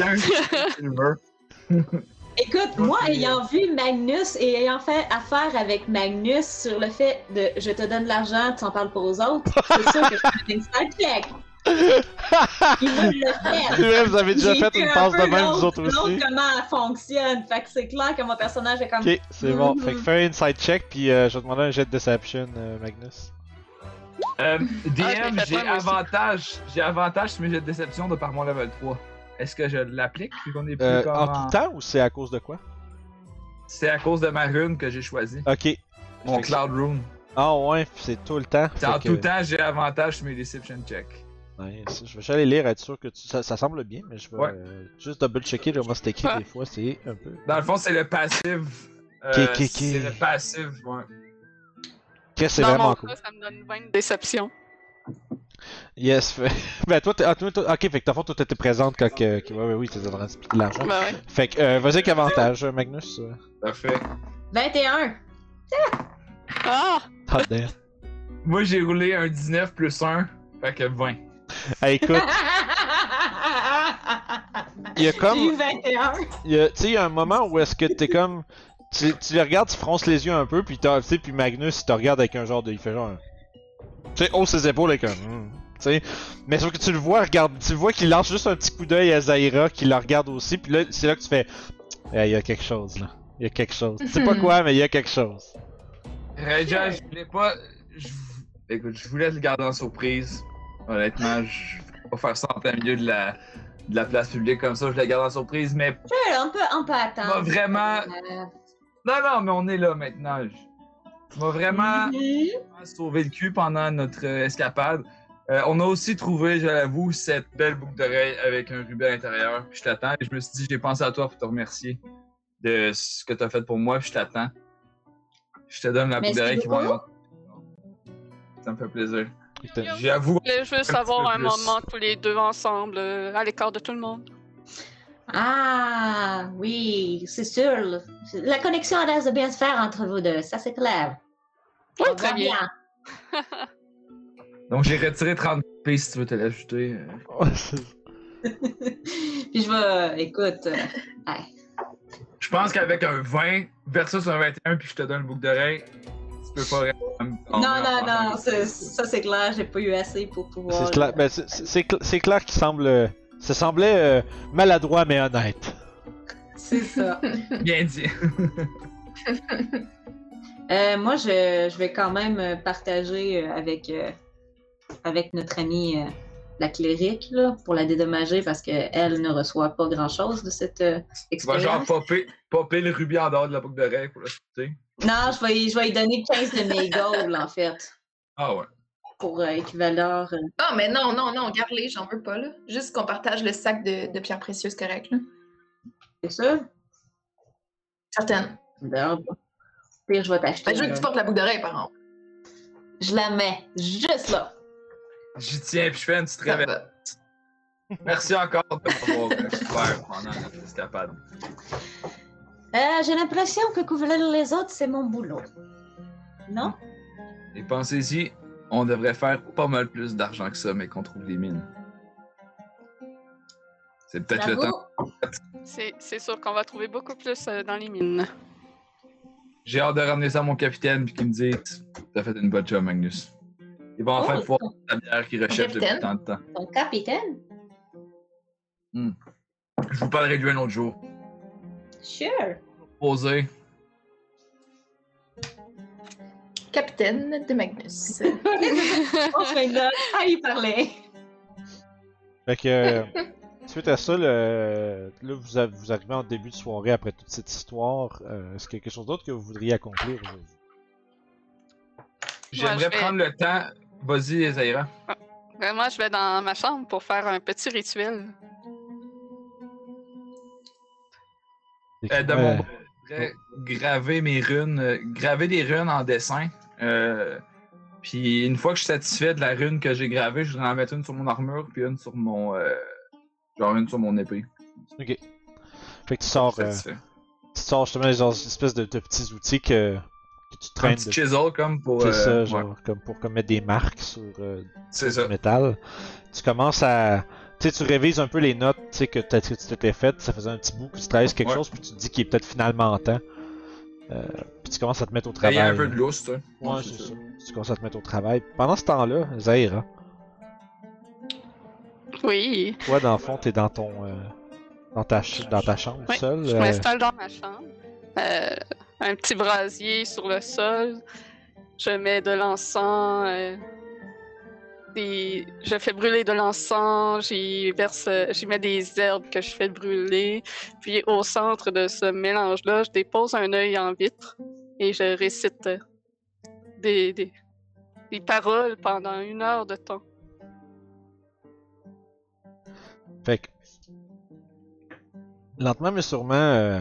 euh, 15 silver. Écoute, moi, ayant vu Magnus et ayant fait affaire avec Magnus sur le fait de je te donne l'argent, tu en parles pour aux autres, c'est sûr que je suis une side check. Le vrai, vous avez déjà fait une un passe de même, vous autres aussi. comment elle fonctionne. Fait que c'est clair que mon personnage est comme. Ok, c'est bon. Mhm. Fait que fais un inside check, puis euh, je vais demander un jet de deception, euh, Magnus. Euh, Ah, DM, j'ai avantage. J'ai avantage sur mes jets de déception de par mon level 3. Est-ce que je l'applique vu qu'on est plus Euh, comme en en- tout temps ou c'est à cause de quoi? C'est à cause de ma rune que j'ai choisi. Ok. Mon Fait que- Cloud Rune. Ah ouais, c'est tout le temps. En que- tout temps, j'ai avantage sur mes deception checks. Nice. Je vais juste aller lire, être sûr que tu... ça, ça semble bien, mais je vais Ouais. euh, juste double checker là, comment c'est écrit des fois, c'est un peu. Dans le fond, c'est le passif. Euh. C'est le passif, ouais. Qu'est-ce c'est Dans vraiment mon cool. cas, ça me donne 20 de déception. Yes, fait... ben toi, t'es... ah, toi, toi- ok, fait que fond, toi t'étais présente quand que. que- Ouais, ouais, oui, t'es en train de splitter l'argent. Ben ouais. Fait que, euh, vas-y avec avantage, Magnus. euh. Parfait. 21. Ah! Ah, damn. Moi, j'ai roulé un 19 plus 1, fait que 20. Hey, écoute, il y a comme. J'ai eu 21. Il y a- Tu sais, il y a un moment où est-ce que t'es comme. Tu, tu les regardes, tu fronces les yeux un peu, puis t'as- tu sais, puis Magnus, il te regarde avec un genre de. Il fait genre. un- Tu sais, hausse ses épaules avec un. Hmm, tu sais. Mais sauf que tu le vois, regarde, tu le vois qu'il lance juste un petit coup d'œil à Zaira, qui la regarde aussi, puis là, c'est là que tu fais. Eh, Il y a quelque chose, là. Il y a quelque chose. Tu sais pas quoi, mais il y a quelque chose. Raja, je voulais pas. je- Écoute, je voulais le garder en surprise. Honnêtement, je vais pas faire ça en plein milieu de la, de la place publique comme ça, je le garde en surprise, mais. On peut, on peut attendre. Pas vraiment. Euh, Non, non, mais on est là maintenant. Je- M'as vraiment mhm. sauvé le cul pendant notre euh, escapade. Euh, on a aussi trouvé, je l'avoue, cette belle boucle d'oreille avec un ruban à l'intérieur. Je t'attends. Et je me suis dit, j'ai pensé à toi pour te remercier de ce que tu as fait pour moi. Je t'attends. Je te donne la boucle d'oreille qui va beaucoup. Ça me fait plaisir. J'avoue. Je voulais juste Un avoir un moment tous les deux ensemble, euh, à l'écart de tout le monde. Ah, oui, c'est sûr. La connexion a l'air de bien se faire entre vous deux, ça c'est clair. Oui, très bien. Donc j'ai retiré 30 p si tu veux te l'ajouter. euh. Puis je vais, écoute, euh, ouais. Je pense qu'avec un 20 versus un 21, puis je te donne une boucle d'oreille, tu peux pas Non, non, non, c'est- ça c'est clair, j'ai pas eu assez pour pouvoir. C'est clair, ben, c'est- c'est clair qu'il semble. euh, Ça semblait euh, maladroit mais honnête. C'est ça. Bien dit. Euh, moi, je, je vais quand même euh, partager euh, avec, euh, avec notre amie euh, la clérique là, pour la dédommager parce qu'elle ne reçoit pas grand-chose de cette euh, Tu vas genre expérience. popper, popper le rubis en dehors de la boucle d'oreille pour. Non, je vais, y- je vais lui donner 15 de mes goals, en fait, Ah ouais. pour euh, équivalent. euh, Ah, mais non, non, non, garde-les, j'en veux pas, là. Juste qu'on partage le sac de, de pierres précieuses, correct, là. c'est ça? Certaines. Ben, Pire, je vais t'acheter. Ben, je veux que tu portes la boucle d'oreille, par exemple. Je la mets juste là. J'y tiens, puis je fais une petite va. Merci encore de m'avoir couvert pendant notre escapade. Euh, J'ai l'impression que couvrir les autres, c'est mon boulot. Non? Et pensez-y, on devrait faire pas mal plus d'argent que ça, mais qu'on trouve des mines. C'est peut-être le temps. C'est c'est sûr qu'on va trouver beaucoup plus euh, dans les mines. J'ai hâte de ramener ça à mon capitaine, puis qu'il me dise T'as fait une bonne job, Magnus. Il va enfin Oh, pouvoir la bière qu'il recherche depuis tant de temps. Ton capitaine? Je vous parlerai de lui un autre jour. Sure. Posé. Capitaine de Magnus. On fait une note. Ah, il parlait. Fait que. Suite à ça, le- là, vous, a- vous arrivez en début de soirée après toute cette histoire. Euh, Est-ce qu'il y a quelque chose d'autre que vous voudriez accomplir aujourd'hui? J'aimerais vais- prendre le temps. Vas-y, Zaira. Ben, moi, je vais dans ma chambre pour faire un petit rituel. Euh, de mon bord, je voudrais graver mes runes, euh, graver des runes en dessin. Euh, puis une fois que je suis satisfait de la rune que j'ai gravée, je voudrais en mettre une sur mon armure, puis une sur mon. Genre une sur mon épée. Ok. Fait que tu sors, euh, tu sors justement genre, espèce de, de petits outils que, que tu Un traînes. petit de- chisel comme pour. C'est euh, ça, ouais, genre, comme pour comme mettre des marques sur euh, du ça. métal. Tu commences à. Tu sais, tu révises un peu les notes tu sais, que, t'as- que tu t'étais faites. Ça faisait un petit bout que tu sur quelque Ouais. chose, puis tu te dis qu'il est peut-être finalement temps. Euh, puis tu commences à te mettre au Il travail. y a un peu de lousse, tu. Ouais, c'est ça. Tu commences à te mettre au travail. Pendant ce temps-là, Zaira. Oui, Toi, dans le fond, t'es dans ton. euh, dans, ta ch- dans ta chambre Oui, seul. je euh, m'installe dans ma chambre. Euh, un petit brasier sur le sol. Je mets de l'encens. euh, des- Je fais brûler de l'encens. J'y verse, j'y mets des herbes que je fais brûler. Puis au centre de ce mélange-là, je dépose un œil en vitre et je récite des, des, des paroles pendant une heure de temps. Fait que. Lentement mais sûrement. Euh,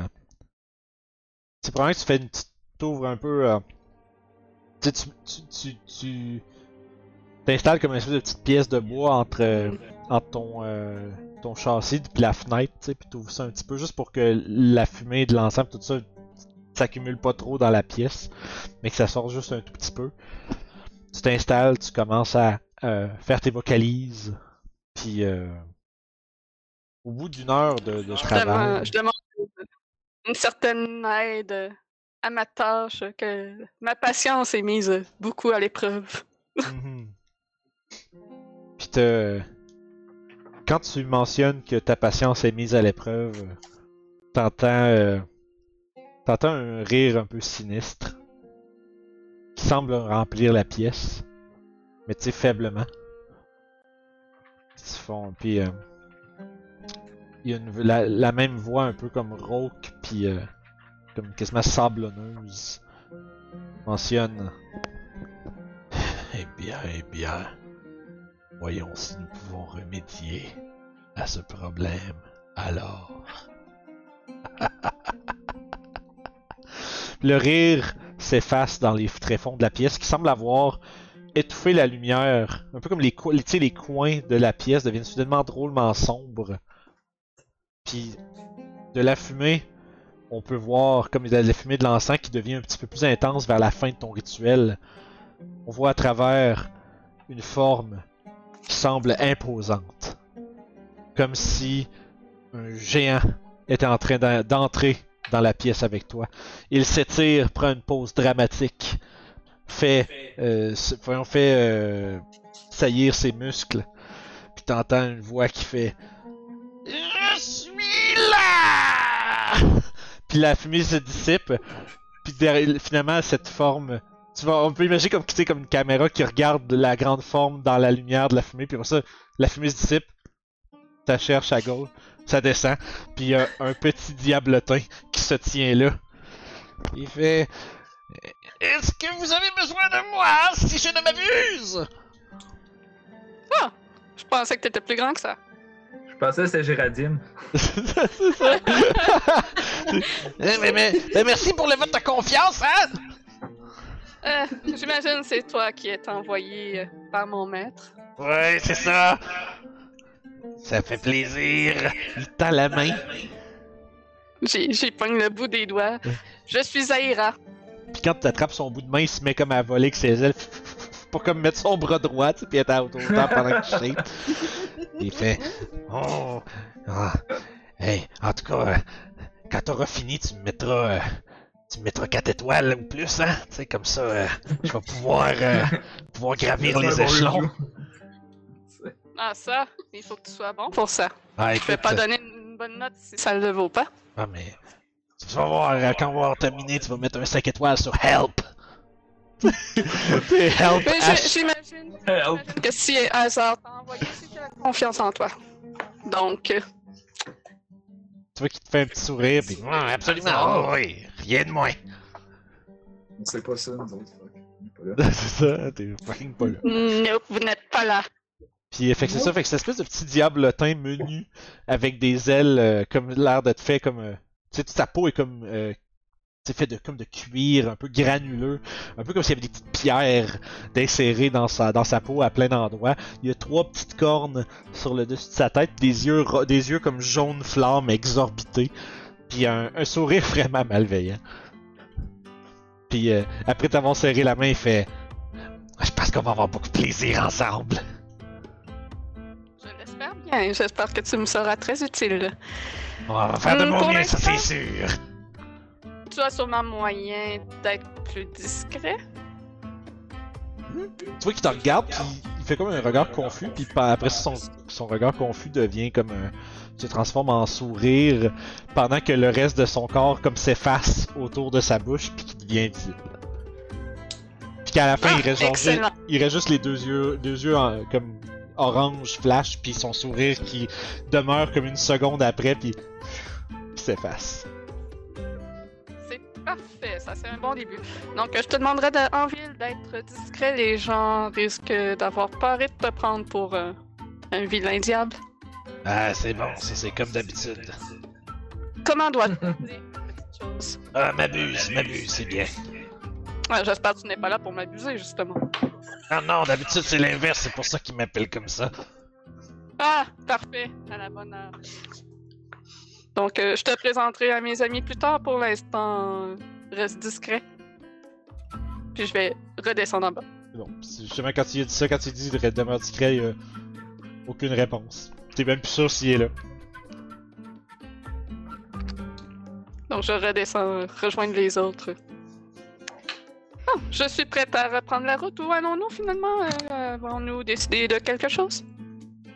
c'est probablement que tu fais une petite. T'ouvres un peu. euh, tu tu. Tu. Tu. tu t'installes comme une espèce de petite pièce de bois entre. euh, entre ton. euh, ton châssis puis la fenêtre, tu sais, puis t'ouvres ça un petit peu juste pour que la fumée de l'ensemble, tout ça, s'accumule pas trop dans la pièce, mais que ça sorte juste un tout petit peu. Tu t'installes, tu commences à euh, faire tes vocalises, puis euh, au bout d'une heure de, de Je travail, demande, je demande une certaine aide à ma tâche, que ma patience est mise beaucoup à l'épreuve. Mhm. Puis te... quand tu mentionnes que ta patience est mise à l'épreuve, t'entends euh, t'entends un rire un peu sinistre qui semble remplir la pièce, mais tu sais faiblement. Ils se font puis euh, il y a une, la, même voix un peu comme rauque puis euh, comme quasiment sablonneuse mentionne eh bien, eh bien. Voyons si nous pouvons remédier à ce problème. Alors. Le rire s'efface dans les tréfonds de la pièce qui semble avoir étouffé la lumière. Un peu comme les, les coins de la pièce deviennent soudainement drôlement sombres. Puis de la fumée, on peut voir comme de la fumée de l'encens qui devient un petit peu plus intense vers la fin de ton rituel. On voit à travers une forme qui semble imposante. Comme si un géant était en train d'en- d'entrer dans la pièce avec toi. Il s'étire, prend une pause dramatique, fait, euh, euh, saillir ses muscles. Puis t'entends une voix qui fait! Puis la fumée se dissipe. Puis derrière- finalement, cette forme tu vas, on peut imaginer comme, tu comme une caméra qui regarde la grande forme dans la lumière de la fumée, puis après ça, la fumée se dissipe, ça cherche à gauche, ça descend, puis il y a un petit diablotin qui se tient là. Il fait Est-ce que vous avez besoin de moi si je ne m'abuse? Je pensais que t'étais plus grand que ça. Je pensais que c'était Géraldine. C'est ça mais, mais- mais merci pour le vote de confiance, hein? Euh, J'imagine que c'est toi qui es envoyé euh, par mon maître. Ouais, c'est ça. Ça fait plaisir. Il tend la main. J'ai pogne le bout des doigts. Je suis Aïra. Puis quand tu attrapes son bout de main, il se met comme à voler avec ses ailes pour comme mettre son bras droit, tu sais, puis être à autant pendant que tu. Il fait Oh, ah, hey, en tout cas, euh, quand t'auras fini, tu me mettras, euh, tu me mettras 4 étoiles ou plus, hein, tu sais, comme ça, euh, je vais pouvoir, euh, pouvoir gravir les échelons. Ah ça, il faut que tu sois bon pour ça. Ah, Je vais écoute, pas donner une bonne note si ça le vaut pas. ah, mais tu vas voir, quand on va avoir terminé, tu vas mettre un 5 étoiles sur Help. Help, j'imagine que si hasard t'a envoyé, c'est qu'il a confiance en toi. Donc, euh, Tu vois qu'il te fait un petit sourire, puis Ah, absolument, oh, oui, rien de moins. On sait pas ça, nous autres. c'est ça, t'es fucking pas là. nope, vous n'êtes pas là. Puis euh, fait que c'est ça, fait que c'est cette espèce de petit diablotin menu avec des ailes euh, comme l'air d'être fait comme euh, tu sais toute sa peau est comme euh, c'est fait de comme de cuir un peu granuleux, un peu comme s'il y avait des petites pierres d'insérer dans sa dans sa peau à plein d'endroits. Il y a trois petites cornes sur le dessus de sa tête, des yeux des yeux comme jaune flamme exorbités, puis un, un sourire vraiment malveillant. Puis euh, après t'avoir serré la main, il fait je pense qu'on va avoir beaucoup de plaisir ensemble. Je l'espère bien. J'espère que tu me seras très utile. On va faire de Hum, mon mieux, ça c'est sûr. Tu as sûrement moyen d'être plus discret? Tu vois qu'il te regarde, puis il fait comme un regard confus, puis après son, son regard confus devient comme un, se transforme en sourire, pendant que le reste de son corps comme s'efface autour de sa bouche, puis qu'il devient visible. Puis qu'à la fin, Ah, il reste il juste les deux yeux, deux yeux en- comme orange flash, puis son sourire qui demeure comme une seconde après, puis s'efface. Parfait, ça c'est un bon début. Donc, je te demanderais de- en ville d'être discret. Les gens risquent d'avoir peur et de te prendre pour euh, un vilain diable. Ah, c'est bon, ça c'est comme d'habitude. Comment dois-je dire petite chose? Ah, m'abuse, m'abuse, c'est bien. Ouais, J'espère que tu n'es pas là pour m'abuser, justement. Ah non, d'habitude c'est l'inverse, c'est pour ça qu'il m'appelle comme ça. Ah, parfait, à la bonne heure. Donc, euh, je te présenterai à mes amis plus tard. Pour l'instant, euh, reste discret. Puis je vais redescendre en bas. Bon, c'est justement quand il a dit ça, quand il dit de demeure discret, il y a aucune réponse. T'es même plus sûr s'il est là. Donc, je redescends, rejoindre les autres. Bon, je suis prête à reprendre la route. Où allons-nous finalement? Euh, Avons-nous décidé de quelque chose?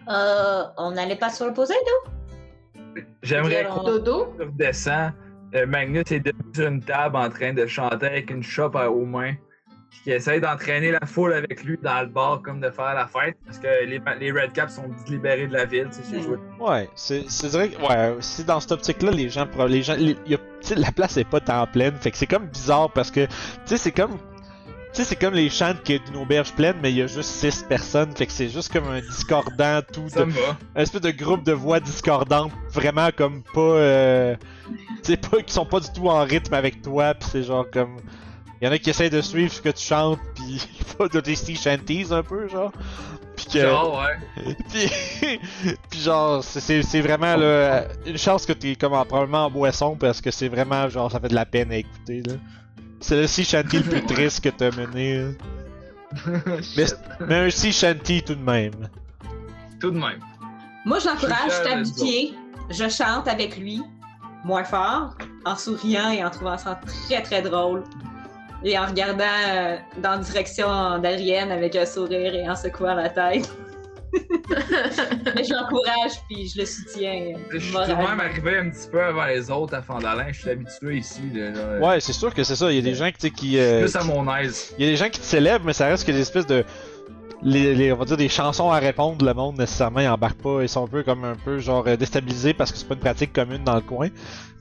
Euh, on n'allait pas se reposer, nous? J'aimerais qu'on Dodo? redescend. Euh, Magnus est debout sur une table en train de chanter avec une chope à- aux mains. Puis qui essaye d'entraîner la foule avec lui dans le bar comme de faire la fête. Parce que les, les Red Caps sont libérés de la ville. Tu sais. Ouais, c'est c'est vrai que, ouais, si dans cette optique-là, les gens, les gens, les- y a, tu sais, la place est pas tant pleine, fait que c'est comme bizarre parce que, tu sais, c'est comme, tu sais, c'est comme les chants qui d'une auberge pleine, mais il y a juste 6 personnes, fait que c'est juste comme un discordant tout, Ça de, un espèce de groupe de voix discordantes, vraiment comme pas, euh, tu sais, pas, qui sont pas du tout en rythme avec toi, pis c'est genre comme, il y en a qui essayent de suivre ce que tu chantes, pis pas de tes shanties un peu, genre. Pis que, Genre, ouais. puis genre, c'est- vraiment là, une chance que t'es comme en- probablement en boisson parce que c'est vraiment genre, ça fait de la peine à écouter là. C'est le sea shanty le plus triste que t'as mené. là. Mais, mais un sea shanty tout de même. Tout de même. Moi, je l'encourage, Je je suis tape du pied, je chante avec lui, moins fort, en souriant et en trouvant ça très très drôle. Et en regardant euh, dans la direction d'Arienne avec un sourire et en secouant la tête. Mais je l'encourage puis je le soutiens. Je suis tout moralement. de même arrivé un petit peu avant les autres à Fandalin. Je suis habitué ici. De, là, Ouais, c'est sûr que c'est ça. Il y a des gens qui, euh, plus à mon aise. il y a des gens qui te célèbrent, mais ça reste que des espèces de, les, les- on va dire des chansons à répondre. Le monde nécessairement ils embarquent pas. Ils sont un peu comme un peu genre euh, déstabilisés parce que c'est pas une pratique commune dans le coin.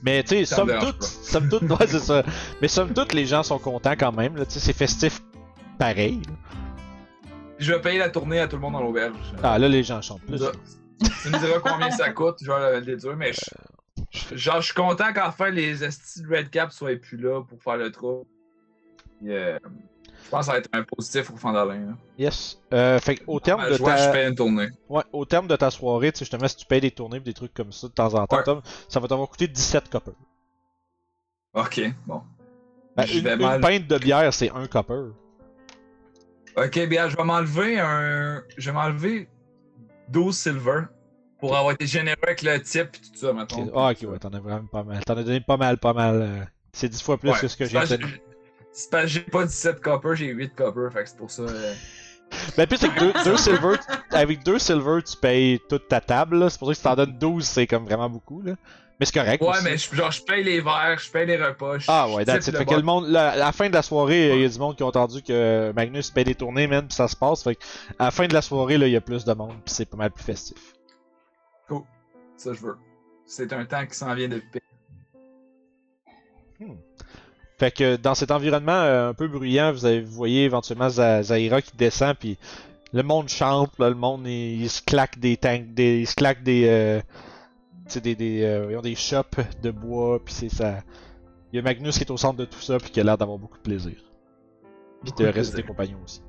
Mais tu sais, somme toute, pas. somme toute, ouais, c'est ça. Mais somme toute, les gens sont contents quand même. Là, tu sais, c'est festif, pareil. Je vais payer la tournée à tout le monde dans l'auberge. Ah là, les gens chantent plus. Ça. Tu me diras combien ça coûte, je vais le déduire, mais je, genre, je suis content qu'enfin les estis de Red Cap soient plus là pour faire le trou. Euh, je pense que ça va être un positif pour Fandalin. là. Yes. Euh, fait au terme Ah, de je vois je ta, fais une tournée. ouais, au terme de ta soirée, tu sais, justement, si tu payes des tournées et des trucs comme ça de temps en temps, Ouais. Tom, ça va t'avoir coûté 17 copper. Ok, bon. Ben, Je une, une pinte de bière, c'est un copper. Ok, bien, je vais m'enlever un. Je vais m'enlever 12 silver pour avoir été généreux avec le type et tout ça, mettons. Ah, ok, ouais, t'en as vraiment pas mal. T'en as donné pas mal, pas mal. euh, C'est 10 fois plus Ouais, que ce que j'ai donné. C'est parce que j'ai pas 17 copper, j'ai 8 copper, fait que c'est pour ça. euh, Ben, puis c'est que deux, deux silver, avec deux silver, tu payes toute ta table. C'est pour ça que si t'en donnes 12, c'est comme vraiment beaucoup, là. Mais c'est correct. Ouais, aussi. mais je, genre, je paye les verres, je paye les repas. je- Ah ouais, Fait que le monde, la- à la fin de la soirée, il y a du monde qui ont entendu que Magnus paye des tournées, man, pis ça se passe. Fait que à la fin de la soirée, là, il y a plus de monde, pis c'est pas mal plus festif. Ça, je veux. C'est un temps qui s'en vient de paix. Fait que dans cet environnement euh, un peu bruyant, vous, avez, vous voyez éventuellement Za- Zaira qui descend, puis le monde chante, là, le monde il, il se claque des tanks, des, il se claque des, euh, sais, des, des, euh, voyons, des shops de bois, puis c'est ça. Il y a Magnus qui est au centre de tout ça, puis qui a l'air d'avoir beaucoup de plaisir. Puis le de reste des compagnons aussi.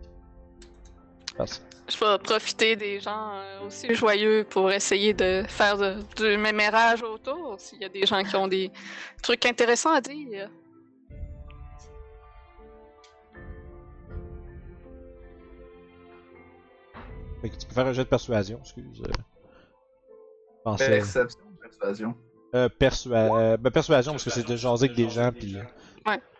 Passe. Je vais profiter des gens euh, aussi joyeux pour essayer de faire de- du mémérage autour. S'il y a des gens qui ont des trucs intéressants à dire. Fait que tu peux faire un jet de persuasion, excuse. Euh, Perception, persuasion. Euh, persua- euh, ben, persuasion, parce que c'est de jaser avec des gens, puis. euh,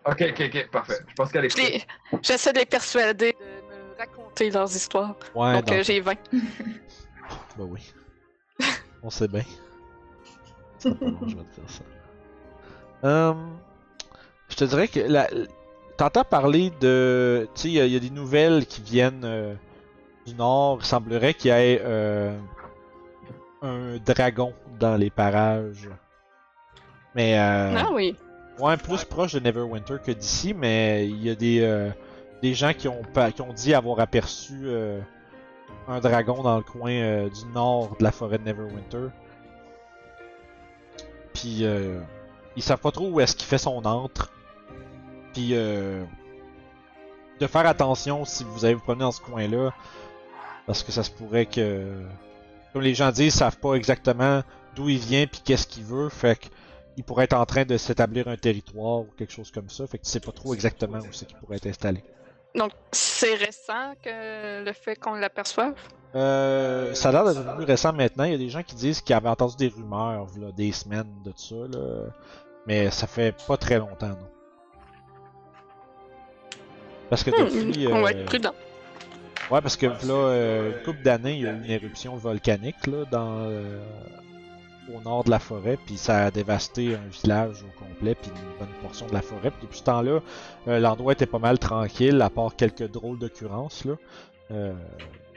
Ok, ok, ok, parfait. Je pense qu'elle est Je les- J'essaie de les persuader de me raconter leurs histoires. Ouais, Donc euh, j'ai 20. bah oui. On sait bien. Pas je vais te dire ça. Hum, je te dirais que la... t'entends parler de. Tu sais, il y y, a des nouvelles qui viennent euh, du nord. Il semblerait qu'il y ait euh, un dragon dans les parages. Mais. Euh... Ah oui. Ouais, plus proche de Neverwinter que d'ici, mais il y a des, euh, des gens qui ont, qui ont dit avoir aperçu euh, un dragon dans le coin euh, du nord de la forêt de Neverwinter. Puis ils savent pas trop où est-ce qu'il fait son antre. Puis de faire attention si vous allez vous promener dans ce coin-là, parce que ça se pourrait que, comme les gens disent, ils savent pas exactement d'où il vient puis qu'est-ce qu'il veut, fait que il pourrait être en train de s'établir un territoire ou quelque chose comme ça, fait que tu sais pas trop exactement où c'est qu'il pourrait être installé. Donc c'est récent que le fait qu'on l'aperçoive? Euh, ça a l'air d'être plus récent maintenant. Il y a des gens qui disent qu'ils avaient entendu des rumeurs, là, des semaines de ça, là. mais ça fait pas très longtemps, non. Parce que depuis. Hmm, on va euh, être prudent. Ouais, parce que là, euh, une couple d'années, il y a eu une éruption volcanique là, dans, euh, au nord de la forêt, puis ça a dévasté un village au complet, puis une bonne portion de la forêt. Puis depuis ce temps-là, euh, l'endroit était pas mal tranquille, à part quelques drôles d'occurrences. Là. Euh,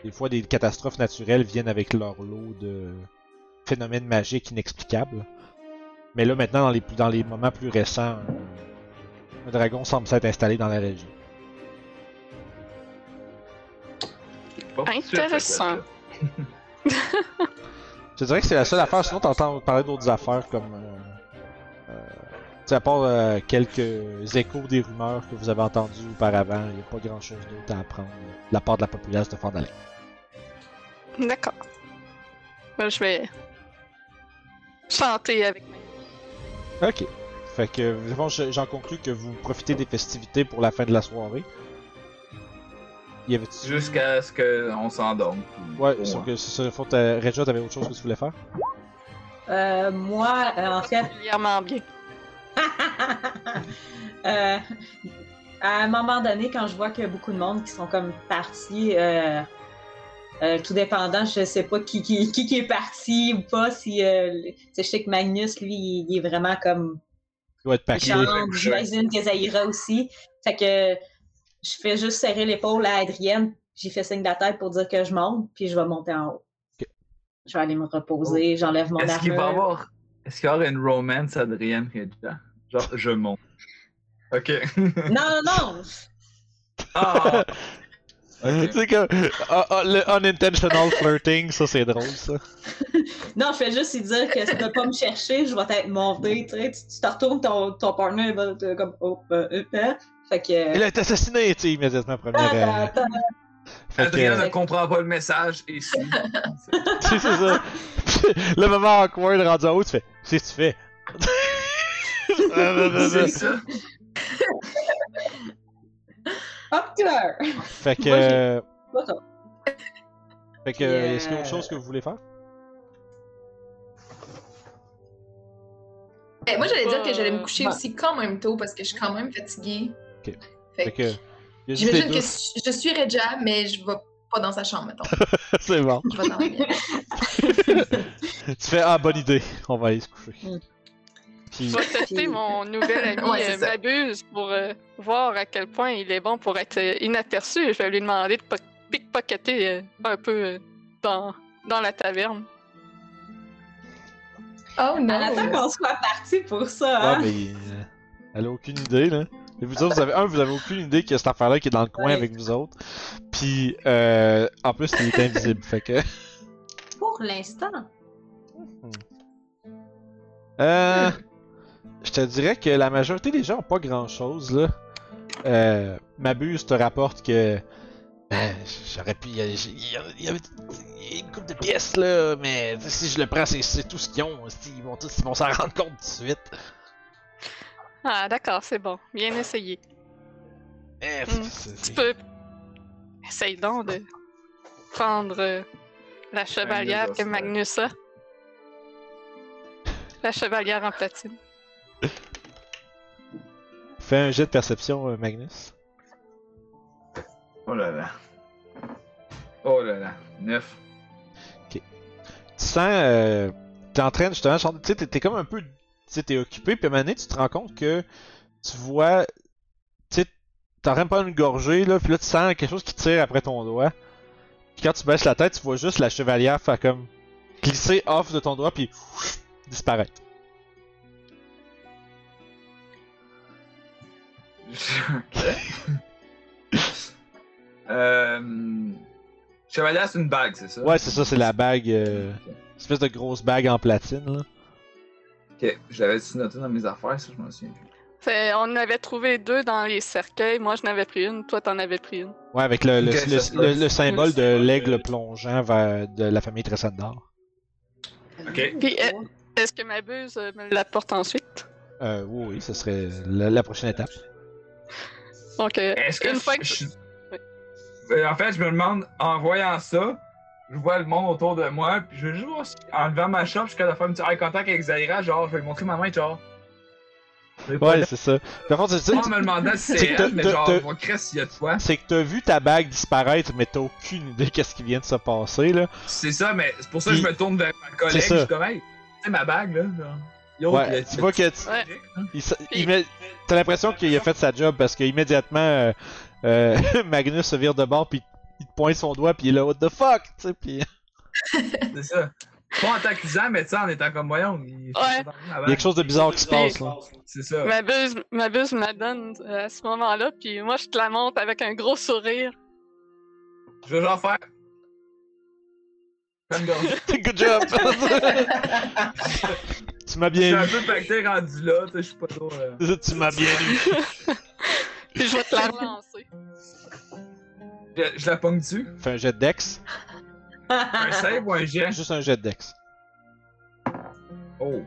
des fois, des catastrophes naturelles viennent avec leur lot de phénomènes magiques inexplicables. Mais là, maintenant, dans les, dans les moments plus récents, un dragon semble s'être installé dans la région. Intéressant. ça. Je dirais que c'est la seule affaire, sinon t'entends parler d'autres affaires comme. Euh, euh, tu sais, à part euh, quelques échos des rumeurs que vous avez entendues auparavant, il n'y a pas grand chose d'autre à apprendre euh, de la part de la populace de Fandalin. D'accord. Ben, je vais chanter avec mes. Ok. Fait que, j'en conclus que vous profitez des festivités pour la fin de la soirée. Y avait-tu. Jusqu'à ce qu'on s'endorme. Ouais, sauf que c'est ça. Faut que Regia, t'avais autre chose que tu voulais faire Euh, moi, euh, en fait, Particulièrement bien. Euh, à un moment donné, quand je vois qu'il y a beaucoup de monde qui sont comme partis, euh, euh, tout dépendant, je sais pas qui, qui, qui, est parti ou pas, si euh, je sais que Magnus, lui, il, il est vraiment comme Il doit être paqué. j'imagine que Zaira aussi. Fait que je fais juste serrer l'épaule à Adrienne, j'ai fait signe de la tête pour dire que je monte, puis je vais monter en haut. Je vais aller me reposer, j'enlève mon Est-ce qu'il va y armure. avoir. Est-ce qu'il y aura une romance Adrienne Regia? Genre, je monte. Ok. Non, non, non! Ah! c'est comme. le unintentional flirting, ça c'est drôle ça. Non, je fais juste lui dire que si tu vas pas me chercher, je vais t'être monté, tu sais. Tu te retournes, ton, ton partner il va être comme, oh, euh, euh, euh. Fait que. Il a été assassiné, tu sais, immédiatement, première. Ah, euh, fait que- Adrienne ne comprend pas le message et suit. c'est c'est ça. le moment awkward rendu en haut, tu fais Qu'est-ce que tu fais C'est ça. Hop, cœur! Fait que. Euh. Fait que. Euh, Est-ce qu'il y a autre chose que vous voulez faire? Eh, moi, j'allais dire que j'allais me Euh, coucher bah. aussi quand même tôt parce que je suis quand même fatiguée. Ok. Fait Fait que, j'imagine que je suis Regia, mais je vais pas dans sa chambre, mettons. c'est bon. Je vais dans la mienne. Tu fais Ah, bonne idée. On va aller se coucher. Mm. Puis. Je vais tester mon nouvel ami Ouais, euh. Mabuse pour euh, voir à quel point il est bon pour être euh, inaperçu. Je vais lui demander de po- pickpocketer euh, un peu euh, dans, dans la taverne. Oh non! Elle attend qu'on soit parti pour ça, Ah, hein? mais. euh, elle a aucune idée, là. Vous autres, vous avez, un, vous avez aucune idée qu'il y a cette affaire-là qui est dans le coin Ouais. avec vous autres. Puis, euh, en plus, il est invisible. fait que. Pour l'instant. Euh, je te dirais que la majorité des gens ont pas grand chose là. Euh, Mabuse te rapporte que ben, j'aurais pu. Il y, avait une coupe de pièces là, mais si je le prends, c'est, c'est tout ce qu'ils ont. Ils vont tous ils vont s'en rendre compte tout de suite. Ah, d'accord, c'est bon. Bien essayé. Eh, Hmm. Tu peux. Essaye donc de prendre euh, la chevalière que. Magnus a. La chevalière en platine. Fais un jet de perception, euh, Magnus. Oh là là. Oh là là, 9. Tu sens. Euh, t'es en train de justement. Tu sais, t'es- t'es comme un peu. Tu sais, t'es occupé, puis à un moment donné, tu te rends compte que tu vois. Tu sais, t'es en train de prendre une gorgée, là, puis là, tu sens quelque chose qui tire après ton doigt. Puis quand tu baisses la tête, tu vois juste la chevalière faire comme. glisser off de ton doigt, puis. disparaître. ok. euh... Chevalier, c'est une bague, c'est ça? Ouais, c'est ça, c'est la bague. Euh, espèce de grosse bague en platine, là. Ok, je l'avais noté dans mes affaires, ça, je m'en souviens plus. Fait, on en avait trouvé deux dans les cercueils. Moi, j'en avais pris une. Toi, t'en avais pris une. Ouais, avec le, le, le- symbole de l'aigle plongeant vers de la famille Tressendar. Ok. Puis, est-ce que ma buse euh, me l'apporte ensuite? Euh, oui, oui, ce serait la, la prochaine étape. Donc, euh, Est-ce que une fois je- que. je- Euh, En fait, je me demande, en voyant ça, je vois le monde autour de moi, puis je veux juste voir si, en levant ma chope, je suis capable de faire un petit eye contact avec Zaira, genre, je vais lui montrer ma main, genre. Ouais, c'est ça. Par contre, c'est en me demandant si c'est c'est que t'as- elle, mais genre, on va créer s'il y a de quoi. c'est que t'as vu ta bague disparaître, mais t'as aucune idée qu'est-ce qui vient de se passer, là. C'est ça, mais c'est pour ça que je me tourne vers ma collègue, C'est ça. je suis comme, hey, tu sais, ma bague, là, genre. Yo, Ouais, tu vois que tu- Ouais. il sa- il met- t'as l'impression qu'il a fait sa job parce qu'immédiatement, euh, euh, Magnus se vire de bord, puis il te pointe son doigt, puis il est là, what the fuck, tu sais, puis C'est ça. Pas en t'accusant, mais tu sais, en étant comme, voyons, il Ouais. il y a quelque chose de bizarre qui se passe, là. C'est ça. Ma buse, ma buse me la donne euh, à ce moment-là, puis moi, je te la montre avec un gros sourire. Je vais genre faire. Good job! tu m'as Je suis bien un eu. peu pacté rendu là, tu sais, je suis pas trop. euh, Tu m'as bien eu. Puis je vais te la relancer. Je, je la pogne dessus. Fais un jet de dex. Un save ou un jet? Juste un jet de dex. Oh.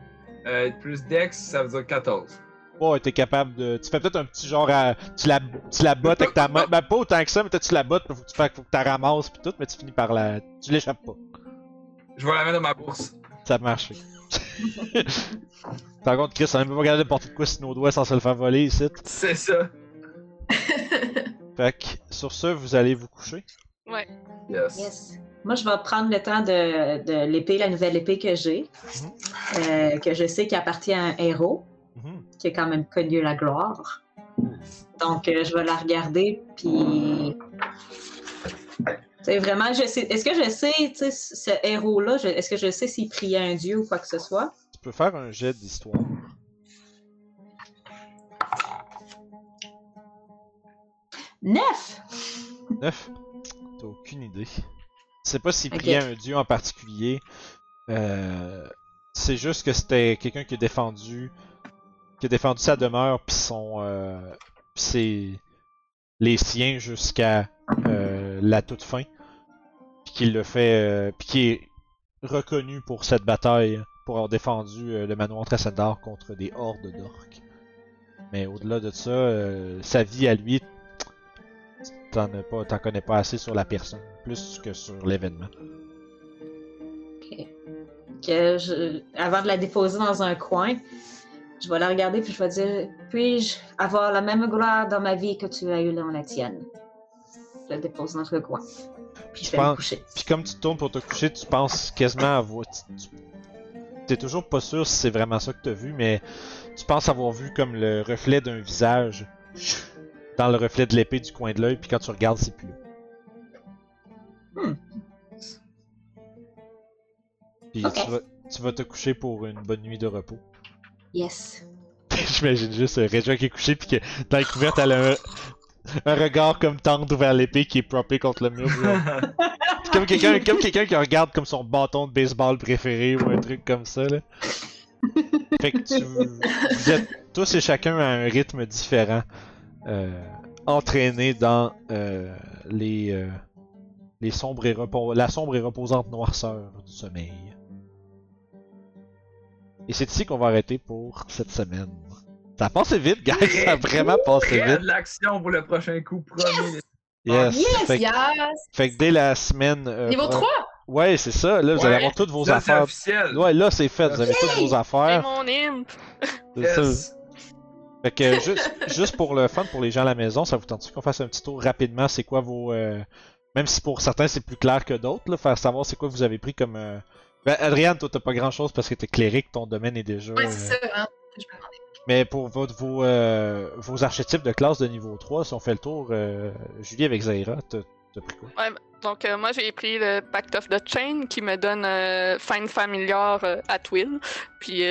Euh, plus dex, ça veut dire 14. Ouais, t'es capable de. Tu fais peut-être un petit genre à. Tu la, tu la bottes avec ta main. Ben, pas autant que ça, mais peut-être tu la bottes, faut que tu, fais... faut que tu la ramasses pis tout, mais tu finis par la. Tu l'échappes pas. Je vais la mettre dans ma bourse. Ça a marché. Par contre, Chris, on a même pas regardé de porter de quoi sur nos doigts sans se le faire voler ici. C'est ça. Fait que, sur ce, vous allez vous coucher. Ouais. Yes. Yes. Moi, je vais prendre le temps de, de l'épée, la nouvelle épée que j'ai, euh, que je sais qui appartient à un héros, Mhm. qui a quand même connu la gloire. Donc, euh, je vais la regarder, puis. C'est vraiment, je sais. Est-ce que je sais, tu sais, ce héros-là, je- est-ce que je sais s'il priait un dieu ou quoi que ce soit? Tu peux faire un jet d'histoire. Neuf! 9. T'as aucune idée. Sais pas s'il priait un dieu en particulier. Euh, c'est juste que c'était quelqu'un qui a défendu qui a défendu sa demeure puis son euh, pis ses les siens jusqu'à euh, la toute fin. Puis qu'il le fait puis qui est reconnu pour cette bataille pour avoir défendu le manoir Tressendar contre des hordes d'orques. Mais au-delà de ça, sa vie à lui, t'en as pas, t'en connais pas assez sur la personne, plus que sur l'événement. Ok. Que je- avant de la déposer dans un coin, je vais la regarder puis je vais dire Puis-je avoir la même gloire dans ma vie que tu as eu dans la tienne? Je la dépose dans le coin. Puis je vais me coucher. Puis comme tu tournes pour te coucher, tu penses quasiment avoir. tu- tu- T'es toujours pas sûr si c'est vraiment ça que t'as vu, mais tu penses avoir vu comme le reflet d'un visage dans le reflet de l'épée du coin de l'œil, puis quand tu regardes, c'est plus là. Hmm. Puis Ok. tu, vas, tu vas te coucher pour une bonne nuit de repos. Yes. J'imagine juste Régia qui est couché puis que dans la couverte elle a un, un regard comme tendre vers l'épée qui est propé contre le mur. comme quelqu'un comme quelqu'un qui regarde comme son bâton de baseball préféré ou un truc comme ça là. Fait que tu vous êtes tous et chacun à un rythme différent euh, entraînés dans euh, les euh, les sombres et repo- la sombre et reposante noirceur du sommeil. Et c'est ici qu'on va arrêter pour cette semaine. Ça a passé vite, guys. Ça a vraiment passé Il y a vite. de l'action pour le prochain coup, promis. Yes. Yes, fait, que- yes! fait que dès la semaine. euh, Niveau pro- 3? Ouais, c'est ça. Là, vous allez Ouais. avoir toutes vos Là, c'est affaires. officiel. Ouais, là, c'est fait. Vous avez toutes vos C'est affaires. mon imp! C'est ça. Fait que juste, juste pour le fun, pour les gens à la maison, ça vous tente qu'on fasse un petit tour rapidement? C'est quoi vos, euh, Même si pour certains c'est plus clair que d'autres, là, faire savoir c'est quoi vous avez pris comme. euh, Ben, Adriane, toi t'as pas grand chose parce que t'es cléric, ton domaine est déjà. Ouais, euh, ça, hein. Je me demandais. Mais pour votre, vos, euh, vos archétypes de classe de niveau 3, si on fait le tour, euh, Julie avec Zaira, t'as t'as pris quoi? Ouais, donc euh, moi j'ai pris le Pact of the Chain qui me donne euh, Find Familiar euh, at Will. Puis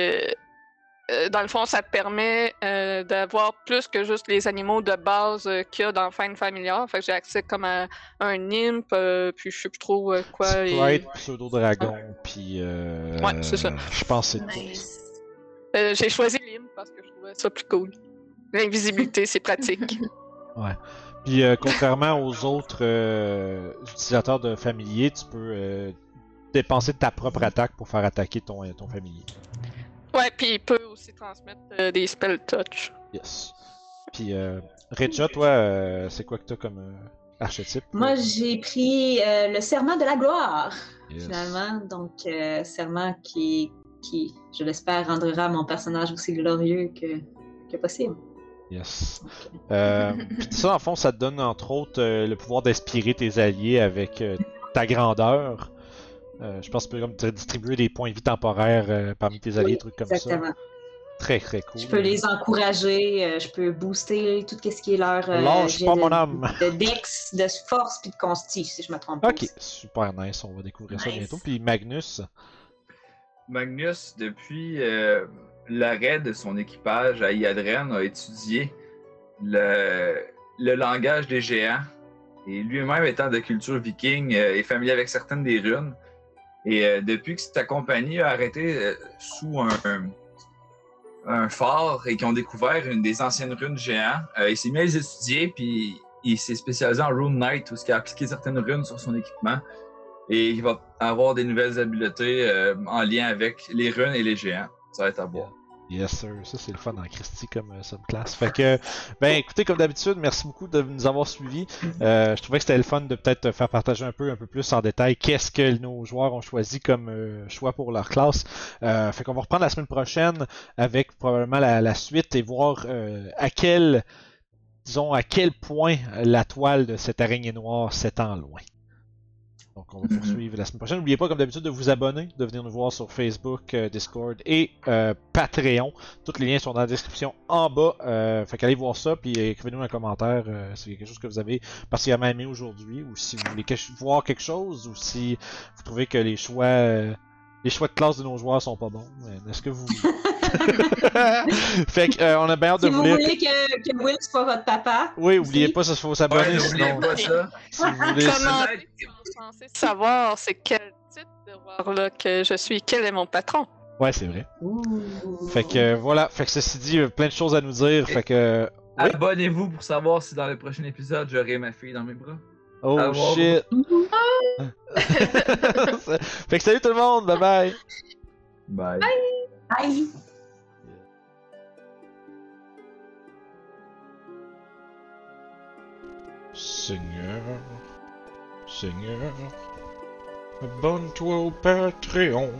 euh, dans le fond, ça te permet euh, d'avoir plus que juste les animaux de base euh, qu'il y a dans Find Familiar. Fait que j'ai accès comme à un euh, puis je sais plus trop euh, quoi. et- Sprite, pseudo-dragon, puis. Euh, Ouais, c'est ça. Je pense que c'est tout. Nice. Euh, j'ai choisi l'hymne parce que je trouvais ça plus cool. L'invisibilité, c'est pratique. Puis euh, contrairement aux autres euh, utilisateurs de familier, tu peux euh, dépenser ta propre attaque pour faire attaquer ton, ton familier. Ouais, puis il peut aussi transmettre euh, des spell touch. Yes. Puis euh, toi, euh, c'est quoi que t'as comme euh, archétype? Moi, j'ai pris euh, le serment de la gloire, Yes. finalement. Donc, euh, serment qui, qui, je l'espère, rendra mon personnage aussi glorieux que, que possible. Yes. Euh, puis ça, en fond, ça te donne entre autres euh, le pouvoir d'inspirer tes alliés avec euh, ta grandeur. Euh, je pense que tu peux comme te distribuer des points de vie temporaires euh, parmi tes alliés, Oui, des trucs comme ça. Exactement. Très très cool. Je peux les encourager, euh, je peux booster tout ce qui est leur euh, Lâche pas de, mon âme. de dex, de force puis de consti, si je me trompe pas. Ok, super nice, on va découvrir ça bientôt. Puis Magnus, Magnus, depuis euh, l'arrêt de son équipage à Iadren, a étudié le, le langage des géants. Et lui-même, étant de culture viking, euh, est familier avec certaines des runes. Et euh, depuis que sa compagnie a arrêté euh, sous un, phare et qu'ils ont découvert une des anciennes runes géants, euh, il s'est mis à les étudier, puis il s'est spécialisé en Rune Knight, où il a appliqué certaines runes sur son équipement. Et il va avoir des nouvelles habiletés en lien avec les runes et les géants. Ça va être à voir. Yes ça c'est le fun en Christie comme euh, subclasse. Fait que, ben écoutez, comme d'habitude, merci beaucoup de nous avoir suivis. Euh, je trouvais que c'était le fun de peut-être faire partager un peu, un peu plus en détail qu'est-ce que nos joueurs ont choisi comme euh, choix pour leur classe. Euh, fait qu'on va reprendre la semaine prochaine avec probablement la, la suite et voir à quel, disons, à quel point la toile de cette araignée noire s'étend loin. Donc on va Mhm. poursuivre la semaine prochaine. N'oubliez pas, comme d'habitude, de vous abonner, de venir nous voir sur Facebook, euh, Discord et euh, Patreon. Tous les liens sont dans la description en bas. Euh, fait qu'allez voir ça, puis écrivez-nous un commentaire euh, si quelque chose que vous avez particulièrement aimé aujourd'hui, ou si vous voulez que- voir quelque chose, ou si vous trouvez que les choix les choix de classe de nos joueurs sont pas bons. Est-ce que vous... fait que, euh, on a bien hâte de Si vous vous lire. voulez que, que Will soit votre papa, Oui, oubliez aussi. pas, ça faut s'abonner. Ouais, sinon, pas ça. si vous voulez... Comment? savoir c'est quel type de warlock que je suis, quel est mon patron? Ouais, c'est vrai. Ouh. Fait que euh, voilà, fait que ceci dit, euh, plein de choses à nous dire. Fait que. euh, Oui. Abonnez-vous pour savoir si dans le prochain épisode j'aurai ma fille dans mes bras. Oh voir. shit! fait que salut tout le monde, bye bye! Bye. Bye. Seigneur, Seigneur, abonne-toi au Patreon.